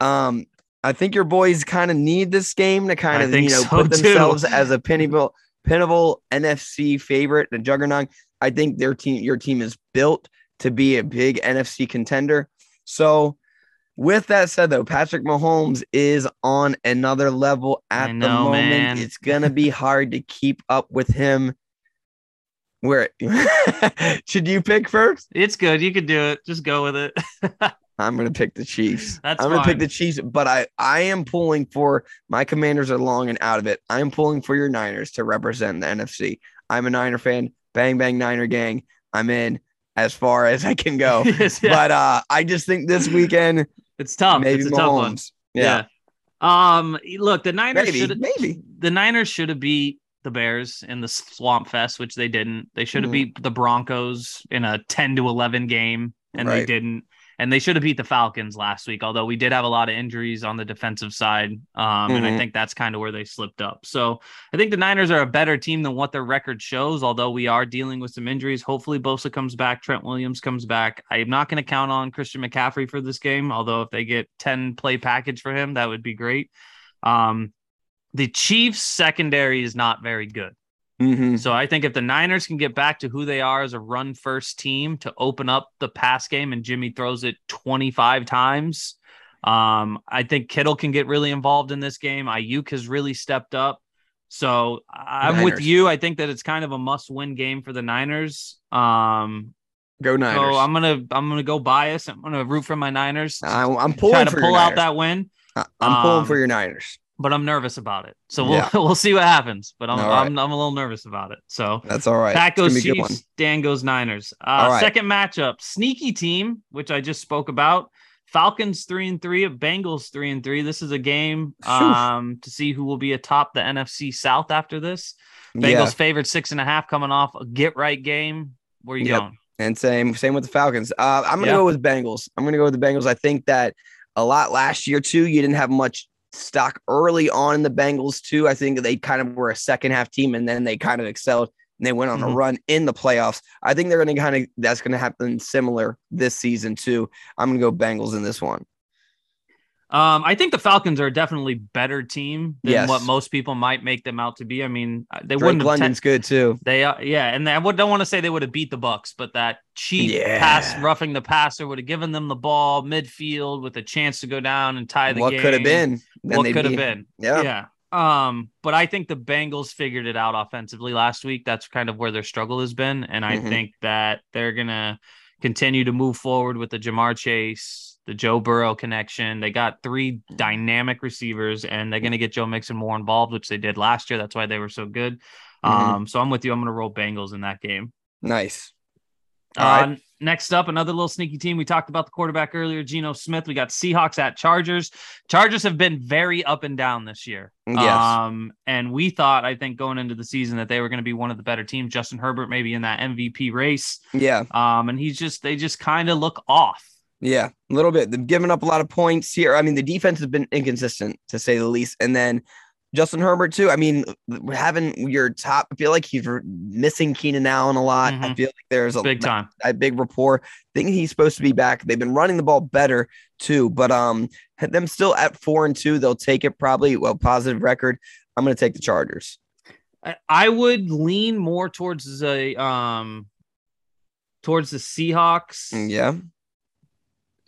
Um, I think your boys kind of need this game to kind of you know so, put too. themselves as a pinnable, pinnable NFC favorite, the juggernaut. I think their team, your team, is built to be a big NFC contender. So, With that said, though, Patrick Mahomes is on another level at I the moment. man. It's gonna be hard to keep up with him. Where *laughs* should you pick first? It's good. You could do it. Just go with it. *laughs* I'm gonna pick the Chiefs. That's I'm gonna pick the Chiefs, but I I am pulling for my Commanders are long and out of it. I'm pulling for your Niners to represent the NFC. I'm a Niner fan. Bang bang Niner gang. I'm in as far as I can go. *laughs* Yes, yeah. But uh, I just think this weekend it's tough. maybe it's a tough one. Mahomes. Yeah, Um. Look, the Niners should maybe. the Niners should have beat the Bears in the Swamp Fest, which they didn't. They should have Mhm. beat the Broncos in a ten to eleven game, and they didn't. And they should have beat the Falcons last week, although we did have a lot of injuries on the defensive side. Um, and I Mhm. think that's kind of where they slipped up. So I think the Niners are a better team than what their record shows, although we are dealing with some injuries. Hopefully Bosa comes back, Trent Williams comes back. I am not going to count on Christian McCaffrey for this game, although if they get 10 play package for him, that would be great. Um, the Chiefs secondary is not very good. Mhm. So I think if the Niners can get back to who they are as a run first team to open up the pass game and Jimmy throws it 25 times, um, I think Kittle can get really involved in this game. Aiyuk has really stepped up. So I'm with you. I think that it's kind of a must win game for the Niners. Um, Go Niners. so I'm gonna I'm gonna go bias. I'm gonna root for my Niners. I, am pulling try to pull out Niners. that win, I'm pulling um, for your Niners. But I'm nervous about it. So we'll Yeah. *laughs* we'll see what happens. But I'm right. I'm, I'm a little nervous about it. So That's all right. Pat goes. Chiefs, Dan goes Niners. Uh, right. Second matchup, sneaky team, which I just spoke about. Falcons three and three, Bengals three and three. This is a game um, to see who will be atop the NFC South after this. Bengals Yeah, favored six and a half coming off a get right game. Where you Yep. going? and same same with the Falcons. Uh, I'm gonna Yeah. go with Bengals. I'm gonna go with the Bengals. I think that a lot last year too. You didn't have much stock early on in the Bengals too. I think they kind of were a second half team, and then they kind of excelled. And they went on a Mhm. run in the playoffs. I think they're going to kind of that's going to happen similar this season too. I'm going to go Bengals in this one. Um, I think the Falcons are a definitely better team than Yes. what most people might make them out to be. I mean, uh, they Drake wouldn't have London's good too. They are, yeah, and I would, don't want to say they would have beat the Bucks, but that cheap Yeah. pass, roughing the passer, would have given them the ball midfield with a chance to go down and tie the What game. What could have been? What could have be- been? Yeah. Yeah. Um, but I think the Bengals figured it out offensively last week. That's kind of where their struggle has been, and I Mhm. think that they're gonna continue to move forward with the Ja'Marr Chase, the Joe Burrow connection. They got three dynamic receivers, and they're gonna get Joe Mixon more involved, which they did last year. That's why they were so good. Mhm. Um, so I'm with you. I'm gonna roll Bengals in that game. Nice. Uh, right. Next up, another little sneaky team. We talked about the quarterback earlier, Geno Smith. We got Seahawks at Chargers. Chargers have been very up and down this year. Yes. Um, and we thought, I think, going into the season that they were going to be one of the better teams. Justin Herbert maybe in that MVP race. Yeah. Um, and he's just they just kind of look off. Yeah, a little bit. They've given up a lot of points here. I mean, the defense has been inconsistent to say the least. And then Justin Herbert too. I mean, having your top, I feel like he's missing Keenan Allen a lot. I Mhm. feel like there's a Big time. a big rapport. think he's supposed to be back. They've been running the ball better too, but um, them still at four and two. They'll take it probably. Well, positive record. I'm going to take the Chargers. I, I would lean more towards the um towards the Seahawks Mm, Yeah.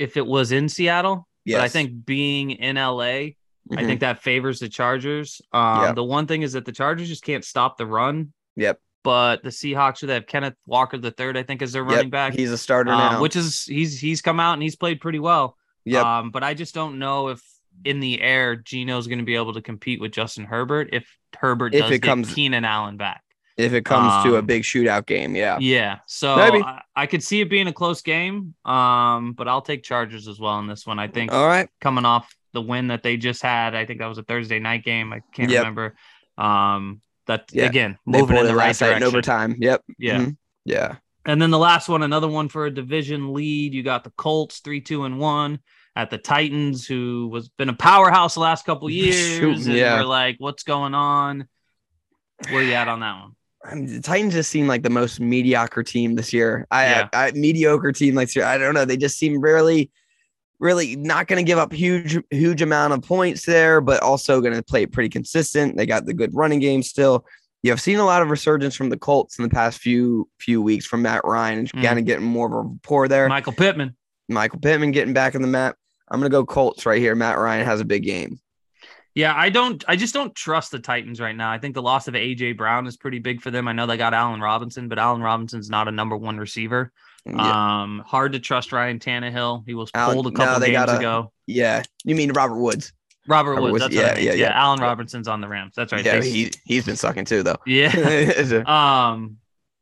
If it was in Seattle. Yes. But I think being in LA, I Mhm. think that favors the Chargers. Um, Yeah. The one thing is that the Chargers just can't stop the run. Yep. But the Seahawks, they have Kenneth Walker the third, I think, is their Yep, running back. He's a starter um, now. which is he's he's come out and he's played pretty well. Yeah. Um, but I just don't know if in the air Geno's going to be able to compete with Justin Herbert if Herbert If does it get comes- Keenan Allen back. If it comes to a um, big shootout game, yeah. Yeah, so I, I could see it being a close game. Um, but I'll take Chargers as well in this one. I think All right. coming off the win that they just had. I think that was a Thursday night game. I can't Yep. remember. Um, that Yeah. again moving in the right last night in direction. overtime. Yep. Yeah. Mhm. Yeah. And then the last one, another one for a division lead. You got the Colts three, two, and one at the Titans, who was been a powerhouse the last couple *laughs* years. Shoot, and yeah. we're like, what's going on? Where you at on that one? I mean, the Titans just seem like the most mediocre team this year. I, Yeah. I, I mediocre team like year. I don't know. They just seem really, really not going to give up huge, huge amount of points there, but also going to play pretty consistent. They got the good running game still. You have seen a lot of resurgence from the Colts in the past few few weeks from Matt Ryan, and Mm. kind of getting more of a rapport there. Michael Pittman. Michael Pittman getting back in the map. I'm gonna go Colts right here. Matt Ryan has a big game. Yeah, I don't. I just don't trust the Titans right now. I think the loss of AJ Brown is pretty big for them. I know they got Allen Robinson, but Allen Robinson's not a number one receiver. Yeah. Um, hard to trust Ryan Tannehill. He was Allen- pulled a no, couple they games gotta- ago. yeah. You mean Robert Woods? Robert Robert Woods. Woods, That's yeah, I mean. yeah, Yeah, yeah. Allen Robinson's on the Rams. That's right. Yeah, They- he he's been sucking too though. yeah. *laughs* *laughs* Um,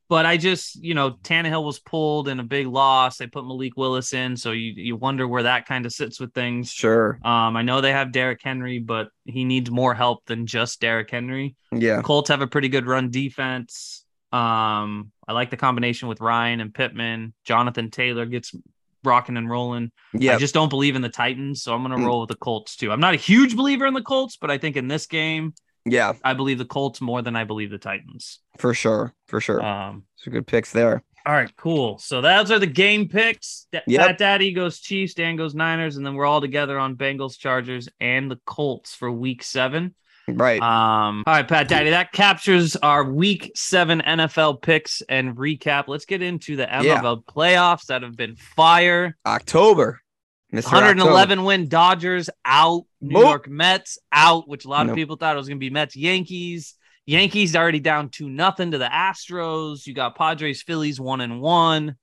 but I just, you know, Tannehill was pulled in a big loss. They put Malik Willis in, so you you wonder where that kind of sits with things. sure. Um, I know they have Derrick Henry, but he needs more help than just Derrick Henry. Yeah. Colts have a pretty good run defense. Um, I like the combination with Ryan and Pittman. Jonathan Taylor gets rocking and rolling. Yeah. I just don't believe in the Titans, so I'm gonna Mm. roll with the Colts too. I'm not a huge believer in the Colts, but I think in this game, yeah. I believe the Colts more than I believe the Titans. For sure. For sure. Um, Some good picks there. all right, cool. So those are the game picks. Da- Yep. Fat Daddy goes Chiefs, Dan goes Niners, and then we're all together on Bengals, Chargers, and the Colts for Week Seven. Right. Um, all right, Pat Daddy, that captures our Week Seven NFL picks and recap. Let's get into the MLB playoffs that have been fire. October. Mr. 111 win Dodgers out. New Boop. York Mets out, which a lot of Nope. people thought it was going to be Mets Yankees. Yankees already down two nothing to the Astros. You got Padres Phillies one and one.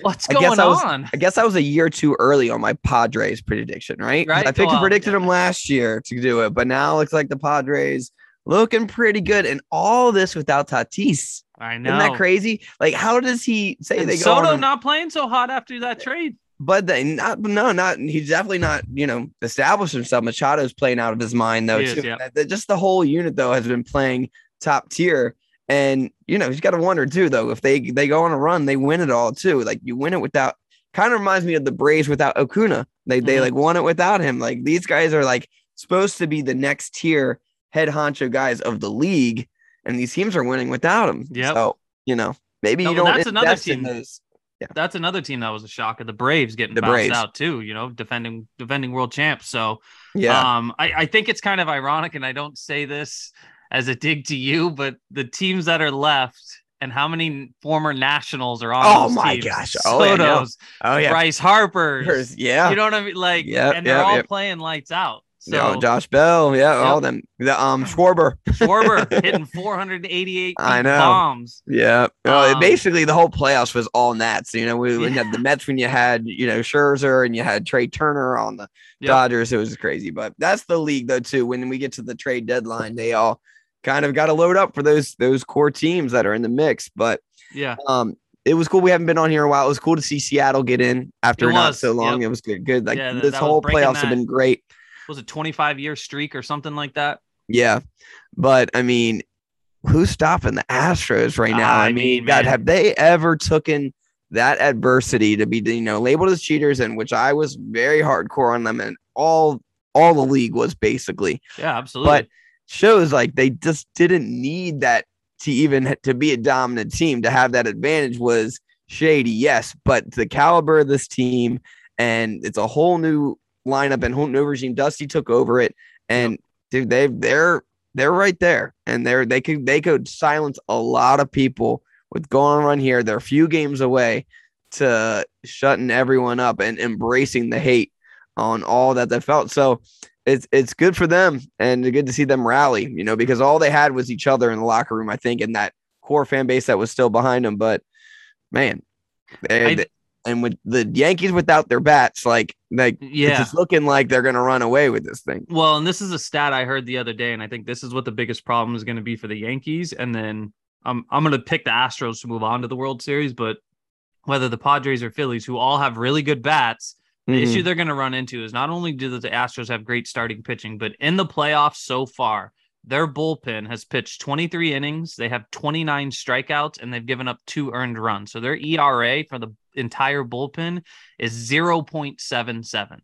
What's I going guess I was- on? I guess I was a year too early on my Padres prediction, right? Right, I picked well, predicted yeah. them last year to do it, but now it looks like the Padres looking pretty good, and all this without Tatis. I know. Isn't that crazy? Like, how does he say And they go on Soto not playing so hot after that trade. But they not no, not he's definitely not, you know, established himself. Machado's playing out of his mind though. Is, too. yeah. That- just the whole unit though has been playing top tier. And you know, he's got to wonder too, though, if they they go on a run, they win it all too. Like you win it without kind of reminds me of the Braves without Acuña. They they Mhm. like won it without him. Like these guys are like supposed to be the next tier head honcho guys of the league, and these teams are winning without him. Yeah. So you know, maybe No, you don't that's another team. those. That's another team that was a shock of the Braves getting The bounced Braves. out too. You know, defending defending world champs. So Yeah. Um, I, I think it's kind of ironic, and I don't say this as a dig to you, but the teams that are left and how many former nationals are on. Oh my teams. gosh. *laughs* Oh, yeah, no. Oh yeah. Bryce Harper. Yeah. You know what I mean? Like, Yep, and they're yep, all yep. playing lights out. So Yeah, Josh Bell, yeah, all them. The um Schwarber, *laughs* Schwarber hitting 488 I know. bombs. yeah. Well, Um, basically the whole playoffs was all Nats. You know, we, you had the Mets, when you had you know Scherzer and you had Trea Turner on the Yep. Dodgers, it was crazy. But that's the league though too. When we get to the trade deadline, they all kind of got to load up for those those core teams that are in the mix. But Yeah. um. It was cool. We haven't been on here in a while. It was cool to see Seattle get in after not so long. yep. It was good. Good. Like Yeah, this whole playoffs have been great. Was it 25 year streak or something like that? Yeah, but I mean, who's stopping the Astros right now? I I, mean, mean, God, man. have they ever taken that adversity to be, you know, labeled as cheaters, and which I was very hardcore on them, and all all the league was basically, Yeah, absolutely. but shows like they just didn't need that to even to be a dominant team to have that advantage was shady, yes, but the caliber of this team, and it's a whole new lineup and whole new regime. Dusty took over it, and dude, they they're they're right there, and they're they could they could silence a lot of people with going on run here. They're a few games away to shutting everyone up and embracing the hate on all that they felt. So it's it's good for them and good to see them rally, you know, because all they had was each other in the locker room, I think, and that core fan base that was still behind them. But man, they, I- they- and with the Yankees without their bats, like like it's yeah. just looking like they're gonna run away with this thing. Well, and this is a stat I heard the other day, and I think this is what the biggest problem is going to be for the Yankees. And then I'm I'm going to pick the Astros to move on to the World Series, but whether the Padres or Phillies, who all have really good bats, the Mhm. issue they're going to run into is not only do the Astros have great starting pitching, but in the playoffs so far, their bullpen has pitched 23 innings. They have 29 strikeouts, and they've given up two earned runs. So their ERA for the entire bullpen is 0.77.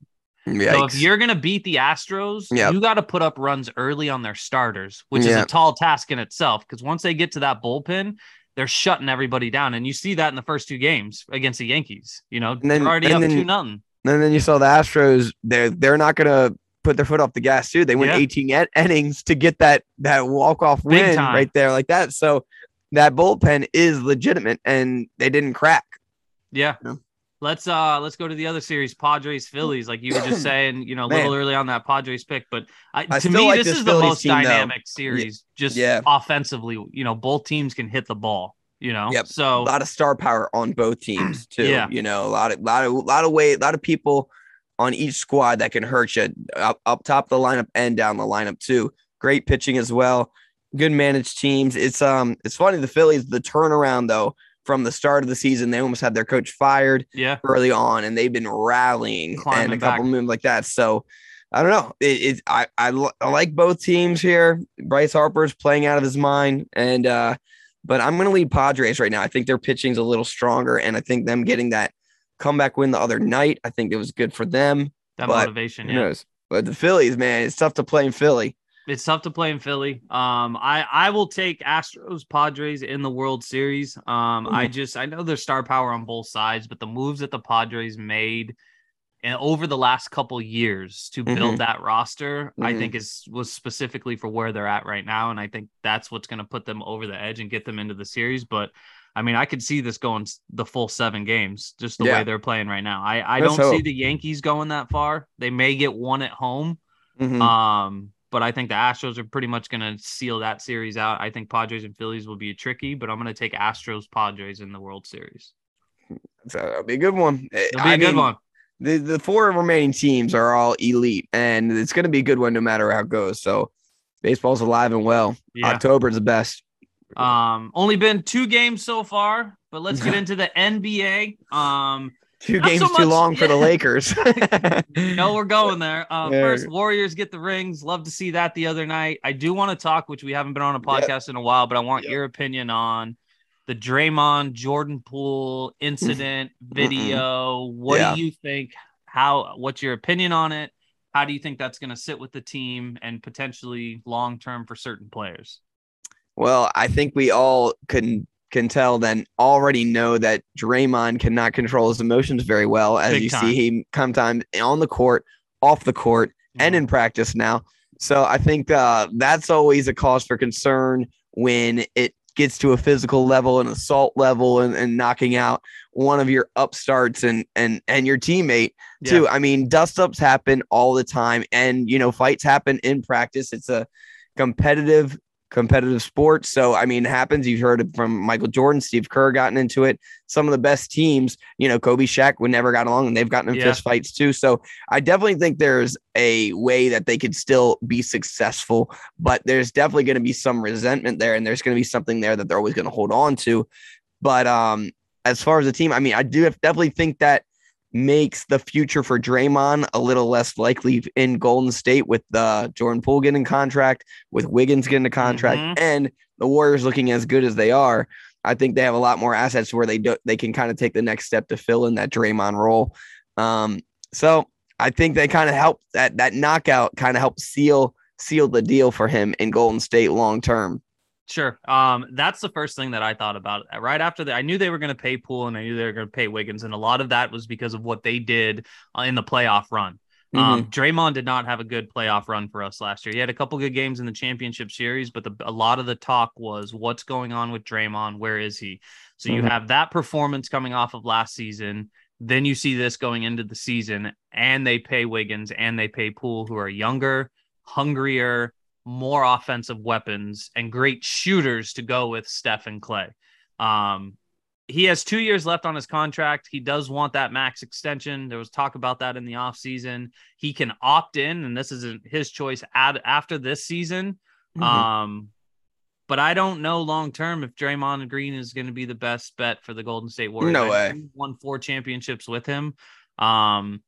So if you're gonna beat the Astros, Yep. you got to put up runs early on their starters, which is a tall task in itself. Because once they get to that bullpen, they're shutting everybody down, and you see that in the first two games against the Yankees. You know, And then- they're already up then- two nothing. And then you saw the Astros. They're they're not gonna put their foot off the gas too. They went Yeah. 18 en- innings to get that that walk off win right there like that. So that bullpen is legitimate, and they didn't crack. Yeah. Yeah. Let's uh let's go to the other series, Padres Phillies. Like you were just *clears throat* saying, you know, a little early on that Padres pick, but I, I to me, like this this is the most team, though. dynamic series, just Yeah. offensively. You know, both teams can hit the ball. You know, Yep. so a lot of star power on both teams *clears throat* too. Yeah. You know, a lot of lot of lot of weight, a lot of people on each squad that can hurt you up, up top of the lineup and down the lineup too. Great pitching as well. Good managed teams. It's um it's funny the Phillies, the turnaround though from the start of the season, they almost had their coach fired yeah, early on and they've been rallying Climbing and a couple back. moves like that. So I don't know. It, it I, I I like both teams here. Bryce Harper's playing out of his mind, and uh, but I'm gonna lead Padres right now. I think their pitching's a little stronger, and I think them getting that comeback win the other night, I think it was good for them. that but motivation. Yeah, knows? But the Phillies, man, it's tough to play in Philly. It's tough to play in Philly. Um, I I will take Astros Padres in the World Series. Um, I just I know there's star power on both sides, but the moves that the Padres made and over the last couple years to build Mhm. that roster, I Mhm. think is was specifically for where they're at right now, and I think that's what's going to put them over the edge and get them into the series. But I mean, I could see this going the full seven games, just the Yeah. way they're playing right now. I I Let's don't see the Yankees going that far. They may get one at home. Mhm. Um, but I think the Astros are pretty much going to seal that series out. I think Padres and Phillies will be tricky, but I'm going to take Astros Padres in the World Series. so that'll be a good one. It'll be I a good mean, one. The the four remaining teams are all elite, and it's gonna be a good one no matter how it goes. So baseball's alive and well. Yeah. October's the best. Um, only been two games so far, but let's get *laughs* into the NBA. Um, Two Not games so too long for the. Lakers. *laughs* *laughs* no, we're going there. Um, Yeah. first, Warriors get the rings. Love to see that the other night. I do want to talk, which we haven't been on a podcast in a while, but I want Yep. your opinion on the Draymond Jordan Poole incident video. What Yeah. do you think? How? What's your opinion on it? How do you think that's going to sit with the team and potentially long term for certain players? well, I think we all can can tell then already know that Draymond cannot control his emotions very well, as Big you time. see him come time on the court, off the court, and in practice now. So I think uh, that's always a cause for concern when it gets to a physical level, an assault level, and, and knocking out one of your upstarts and and and your teammate too. I mean, dust ups happen all the time, and you know, fights happen in practice. It's a competitive competitive sport. So I mean, it happens. You've heard it from Michael Jordan, Steve Kerr gotten into it. Some of the best teams, you know, Kobe, Shaq would never got along, and they've gotten in Yeah. fist fights too. So I definitely think there's a way that they could still be successful, but there's definitely going to be some resentment there, and there's going to be something there that they're always going to hold on to. But um, as far as the team, I mean, I do definitely think that makes the future for Draymond a little less likely in Golden State with the Jordan Poole getting contract, with Wiggins getting a contract, Mhm. and the Warriors looking as good as they are. I think they have a lot more assets where they do they can kind of take the next step to fill in that Draymond role. Um, so I think they kind of help that that knockout kind of helped seal seal the deal for him in Golden State long term. Sure. Um, that's the first thing that I thought about. Right after that, I knew they were going to pay Poole and I knew they were going to pay Wiggins, and a lot of that was because of what they did uh, in the playoff run. Um, Draymond did not have a good playoff run for us last year. He had a couple good games in the championship series, but the, a lot of the talk was what's going on with Draymond? Where is he? So you Mhm. have that performance coming off of last season. Then you see this going into the season, and they pay Wiggins and they pay Poole, who are younger, hungrier, more offensive weapons, and great shooters to go with Steph and Klay. Um, he has two years left on his contract. He does want that max extension. There was talk about that in the offseason. He can opt in, and this isn't his choice ad- after this season. Mhm. Um, but I don't know long term if Draymond Green is going to be the best bet for the Golden State Warriors. No way. he Won four championships with him. Um,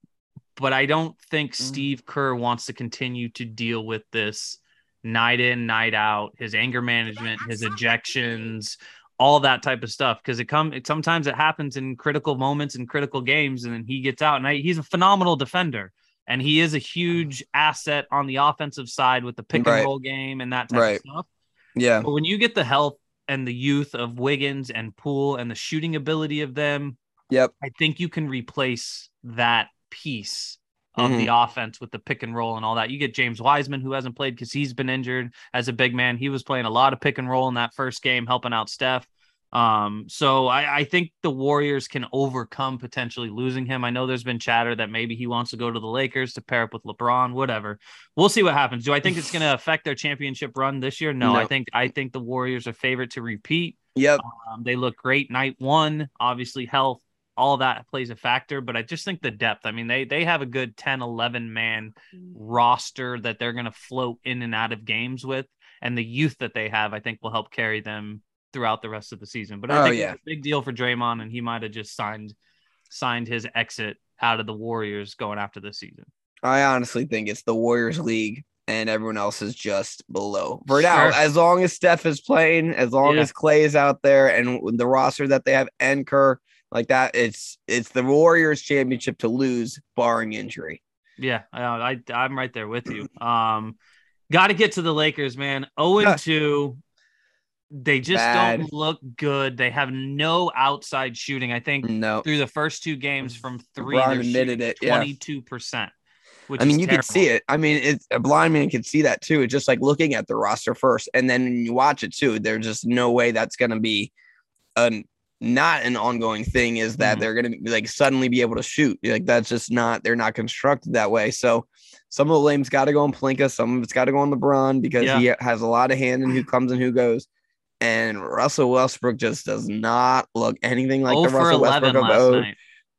but I don't think Mm. Steve Kerr wants to continue to deal with this night in, night out, his anger management, his ejections, all that type of stuff. Because it come it sometimes it happens in critical moments and critical games, and then he gets out. And I, he's a phenomenal defender, and he is a huge asset on the offensive side with the pick Right. and roll game and that type Right. of stuff. Yeah. But when you get the health and the youth of Wiggins and Poole and the shooting ability of them, Yep. I think you can replace that piece of Mhm. the offense with the pick and roll and all that. You get James Wiseman, who hasn't played because he's been injured as a big man. He was playing a lot of pick and roll in that first game, helping out Steph. Um, so I, I think the Warriors can overcome potentially losing him. I know there's been chatter that maybe he wants to go to the Lakers to pair up with LeBron, whatever. We'll see what happens. Do I think it's going *sighs* to affect their championship run this year? No, No. I think I think the Warriors are favorite to repeat. Yep. Um, they look great night one. Obviously, health, all that plays a factor, but I just think the depth. I mean, they they have a good 10, 11 man mm. roster that they're going to float in and out of games with, and the youth that they have, I think, will help carry them throughout the rest of the season. But I Oh, think yeah. it's a big deal for Draymond, and he might have just signed signed his exit out of the Warriors going after this season. I honestly think it's the Warriors league and everyone else is just below. For now, Sure. as long as Steph is playing, as long Yeah. as Klay is out there and the roster that they have and Kerr like that, it's it's the Warriors championship to lose barring injury. Yeah, I, I I'm right there with you. Um, got to get to the Lakers, man. Zero and two. They just Bad. don't look good. They have no outside shooting. I think No. through the first two games from three, LeBron they're admitted it. Twenty two percent. Which I mean, you terrible. can see it. I mean, it's a blind man can see that too. It's just like looking at the roster first, and then you watch it too, there's just no way that's going to be an not an ongoing thing. Is that Mhm. they're going to like suddenly be able to shoot? Like that's just not. They're not constructed that way. So some of the blame's got to go on Pelinka. Some of it's got to go on LeBron because he has a lot of hand in who comes and who goes. And Russell Westbrook just does not look anything like Oh the Russell Westbrook of old.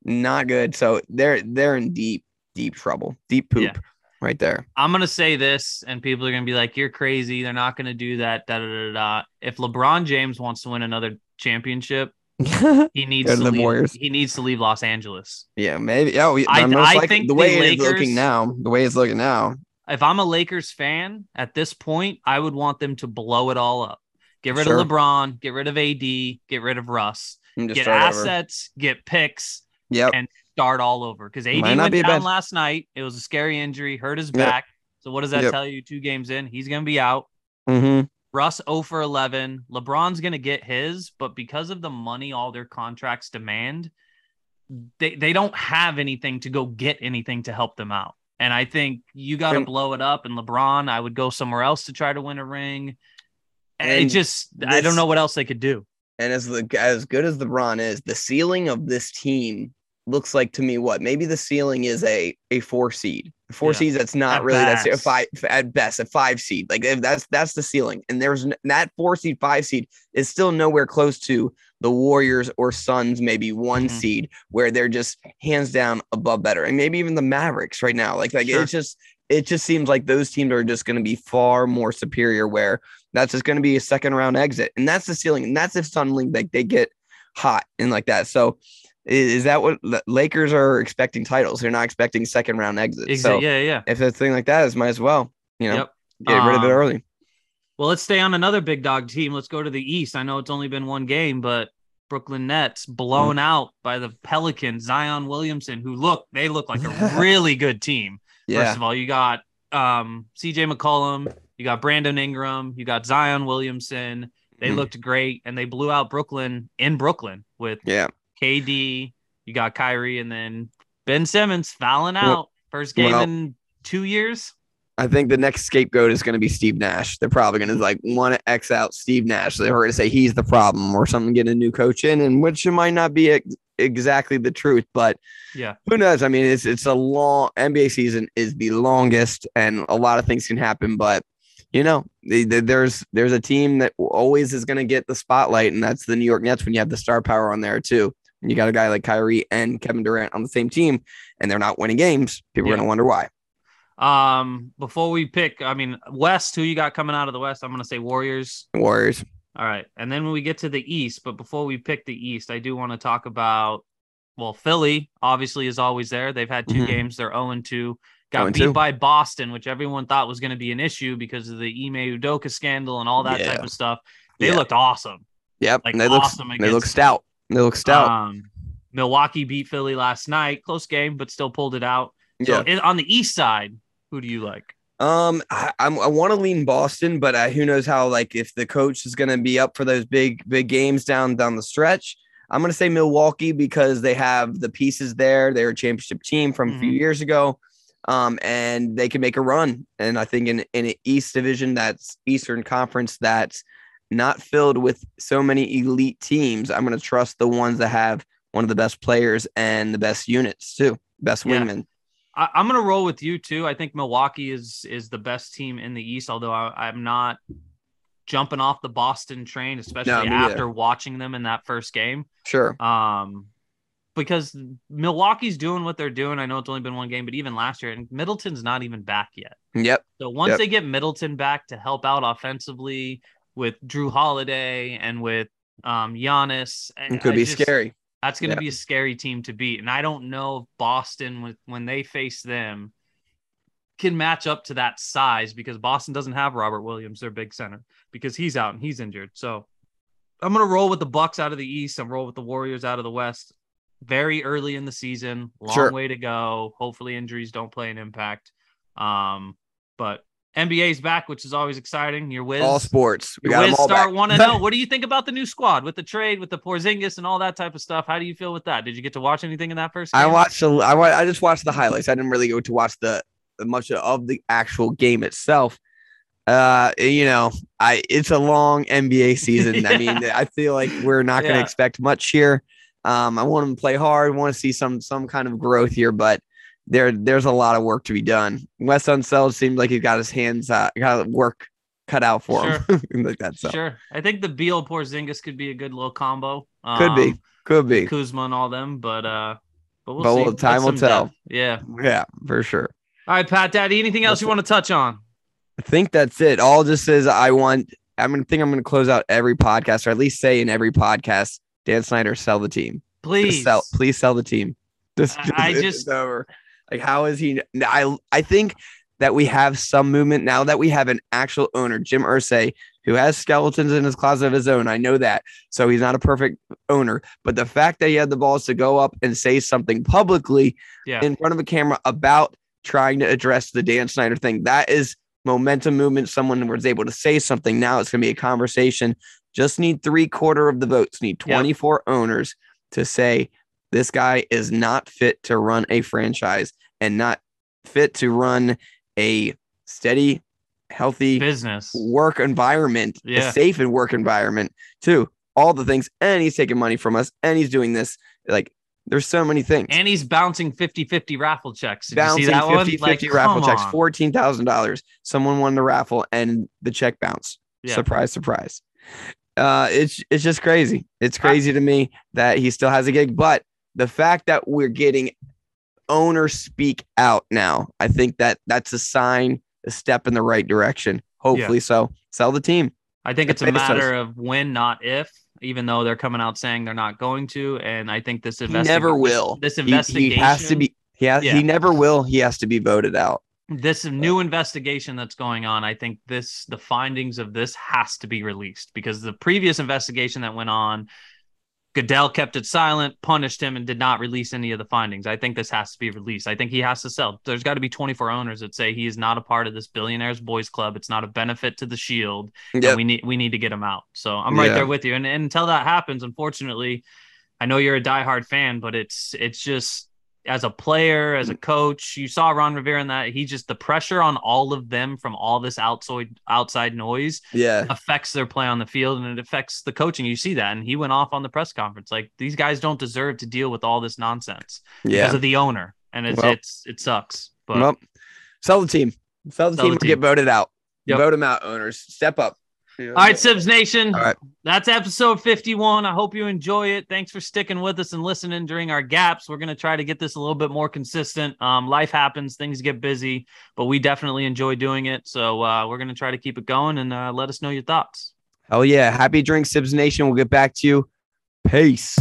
Not good. So they're they're in deep deep trouble, deep poop, Yeah. right there. I'm gonna say this, and people are gonna be like, "You're crazy. They're not gonna do that." Da da da da. If LeBron James wants to win another championship, *laughs* he needs to to leave. Warriors. He needs to leave Los Angeles. Yeah, maybe. Yeah, we, I- most I think the the way it's looking now, the way it's looking now, if I'm a Lakers fan at this point, I would want them to blow it all up. Get rid Sure. of LeBron, get rid of AD, get rid of Russ, get start over. assets, get picks, Yep. and start all over. Because AD went down bad- last night. It was a scary injury, hurt his Yep. back. So what does that Yep. tell you? Two games in, he's gonna be out. hmm Russ 0 for 11. LeBron's going to get his, but because of the money all their contracts demand, they, they don't have anything to go get anything to help them out. And I think you got to blow it up. And LeBron, I would go somewhere else to try to win a ring. And it just, I don't know what else they could do. And as the as good as LeBron is, the ceiling of this team looks like to me what maybe the ceiling is a a four seed. Four Yeah. seeds that's not At really that's a five at best a five seed. Like if that's that's the ceiling. And there's that four seed five seed is still nowhere close to the Warriors or Suns maybe one Mhm. seed where they're just hands down above better. And maybe even the Mavericks right now. Like like Sure. it's just it just seems like those teams are just going to be far more superior where that's just going to be a second round exit and that's the ceiling and that's if suddenly like they get hot and like that so is that what lakers are expecting titles they're not expecting second round exits Exactly. so yeah, yeah. if it's a thing like that is might as well you know Yep. get rid of it Um, early Well, let's stay on another big dog team. Let's go to the East. I know it's only been one game, but Brooklyn Nets blown Mm. out by the Pelicans, Zion Williamson, who look, they look like a *laughs* really good team. First of all, you got um, CJ McCollum, you got Brandon Ingram, you got Zion Williamson. They Mhm. looked great and they blew out Brooklyn in Brooklyn with yeah KD. You got Kyrie and then Ben Simmons fouling Well- out. First game well- in two years. I think the next scapegoat is going to be Steve Nash. They're probably going to like want to X out Steve Nash. They're going to say he's the problem or something, get a new coach in, and which might not be ex- exactly the truth, but Yeah. who knows? I mean, it's it's a long NBA season is the longest, and a lot of things can happen. But you know, the, the- there's there's a team that always is going to get the spotlight, and that's the New York Nets when you have the star power on there too. And you got a guy like Kyrie and Kevin Durant on the same team, and they're not winning games. People are going to wonder why. Um, before we pick, I mean, West, who you got coming out of the West? I'm gonna say Warriors. Warriors. All right. And then when we get to the East, but before we pick the East, I do want to talk about well, Philly obviously is always there. They've had 2 Mhm. games. They're 0 2. Got beat 2. by Boston, which everyone thought was going to be an issue because of the Ime Udoka scandal and all that Yeah. type of stuff. They Yeah. looked awesome. Yep, Like, and they look awesome they look stout. They look stout. Um, Milwaukee beat Philly last night. Close game, but still pulled it out. So yeah. on the East side, who do you like? Um, I, I'm, I want to lean Boston, but uh, who knows how? Like, if the coach is going to be up for those big, big games down down the stretch, I'm going to say Milwaukee because they have the pieces there. They're a championship team from a few Mhm. years ago, um, and they can make a run. And I think in in an East Division, that's Eastern Conference, that's not filled with so many elite teams, I'm going to trust the ones that have one of the best players and the best units too, best Yeah. wingmen. I, I'm gonna roll with you too. I think Milwaukee is is the best team in the East, although I, I'm not jumping off the Boston train, especially neither. after watching them in that first game. Sure. Um, because Milwaukee's doing what they're doing. I know it's only been one game, but even last year, and Middleton's not even back yet. Yep. So once Yep. they get Middleton back to help out offensively with Jrue Holiday and with um Giannis, It could I be just- scary. That's going to Yeah. be a scary team to beat, and I don't know if Boston, when when they face them, can match up to that size because Boston doesn't have Robert Williams, their big center, because he's out and he's injured. So I'm going to roll with the Bucks out of the East. I'm roll with the Warriors out of the West. Very early in the season, long Sure. way to go. Hopefully, injuries don't play an impact. Um, but NBA's back, which is always exciting. Your Wiz, All sports. We your got them Wiz all start one to *laughs* know. What do you think about the new squad with the trade, with the Porzingis and all that type of stuff? How do you feel with that? Did you get to watch anything in that first? Game? I watched. A, I I just watched the highlights. I didn't really go to watch the much of the actual game itself. Uh, you know, I it's a long NBA *laughs* season. I mean, I feel like we're not going to Yeah. expect much here. Um, I want them to play hard. Want to see some some kind of growth here, but there there's a lot of work to be done. Wes Unseld seems like he's got his hands uh, got work cut out for him *laughs* like that. So Sure. I think the Beal Porzingis could be a good little combo. could be, Um, could be. Kuzma and all them, but uh, but we'll But see. we'll- time will tell. depth. Yeah. Yeah, for sure. All right, Pat Daddy. Anything else That's you it. want to touch on? I think that's it. All just says I want. I'm gonna think I'm gonna close out every podcast, or at least say in every podcast, Dan Snyder sell the team. Just Please. sell, please sell the team. Just, I- I *laughs* just- over. Like, how is he? I I think that we have some movement now that we have an actual owner, Jim Irsay, who has skeletons in his closet of his own. I know that, so he's not a perfect owner. But the fact that he had the balls to go up and say something publicly Yeah. in front of a camera about trying to address the Dan Snyder thing. That is momentum movement. Someone was able to say something. Now it's going to be a conversation. Just need three quarter of the votes. Need Yep. 24 owners to say this guy is not fit to run a franchise and not fit to run a steady, healthy Business. work environment, Yeah. a safe and work environment too. All the things, and he's taking money from us, and he's doing this. Like, there's so many things. And he's bouncing 50-50 raffle checks. Did bouncing you see that 50 one? 50 Like, raffle checks, fourteen thousand dollars. Someone won the raffle, and the check bounced. Yeah. Surprise, surprise. Uh, it's it's just crazy. It's crazy to me that he still has a gig, but the fact that we're getting owners speak out now, I think that that's a sign, a step in the right direction. Hopefully, so sell the team. I think it's a matter of when, not if. Even though they're coming out saying they're not going to, and I think this He investi- never will. This He, investigation he has to be. He has, Yeah. He never will. He has to be voted out. this new investigation that's going on i think this the findings of this has to be released because the previous investigation that went on goodell kept it silent punished him and did not release any of the findings. I think this has to be released. I think he has to sell. There's got to be 24 owners that say he is not a part of this billionaires boys club. It's not a benefit to the shield Yep. we need we need to get him out. So i'm right Yeah. there with you. And, and until that happens unfortunately i know you're a diehard fan but it's it's just as a player, as a mm. coach, you saw Ron Rivera in that he just the pressure on all of them from all this outside outside noise Yeah. affects their play on the field and it affects the coaching. You see that, and he went off on the press conference like these guys don't deserve to deal with all this nonsense Yeah. because of the owner, and it's Well- it's it sucks. But Well, sell the team. Sell the Sell team the team. get voted out. Yep. Vote them out, owners. Step up. All right, Sibs Nation, All right. that's episode 51. I hope you enjoy it. Thanks for sticking with us and listening during our gaps. We're going to try to get this a little bit more consistent. Um, life happens, things get busy, but we definitely enjoy doing it. So uh, we're going to try to keep it going and uh, let us know your thoughts. Hell yeah. Happy drink, Sibs Nation. We'll get back to you. Peace.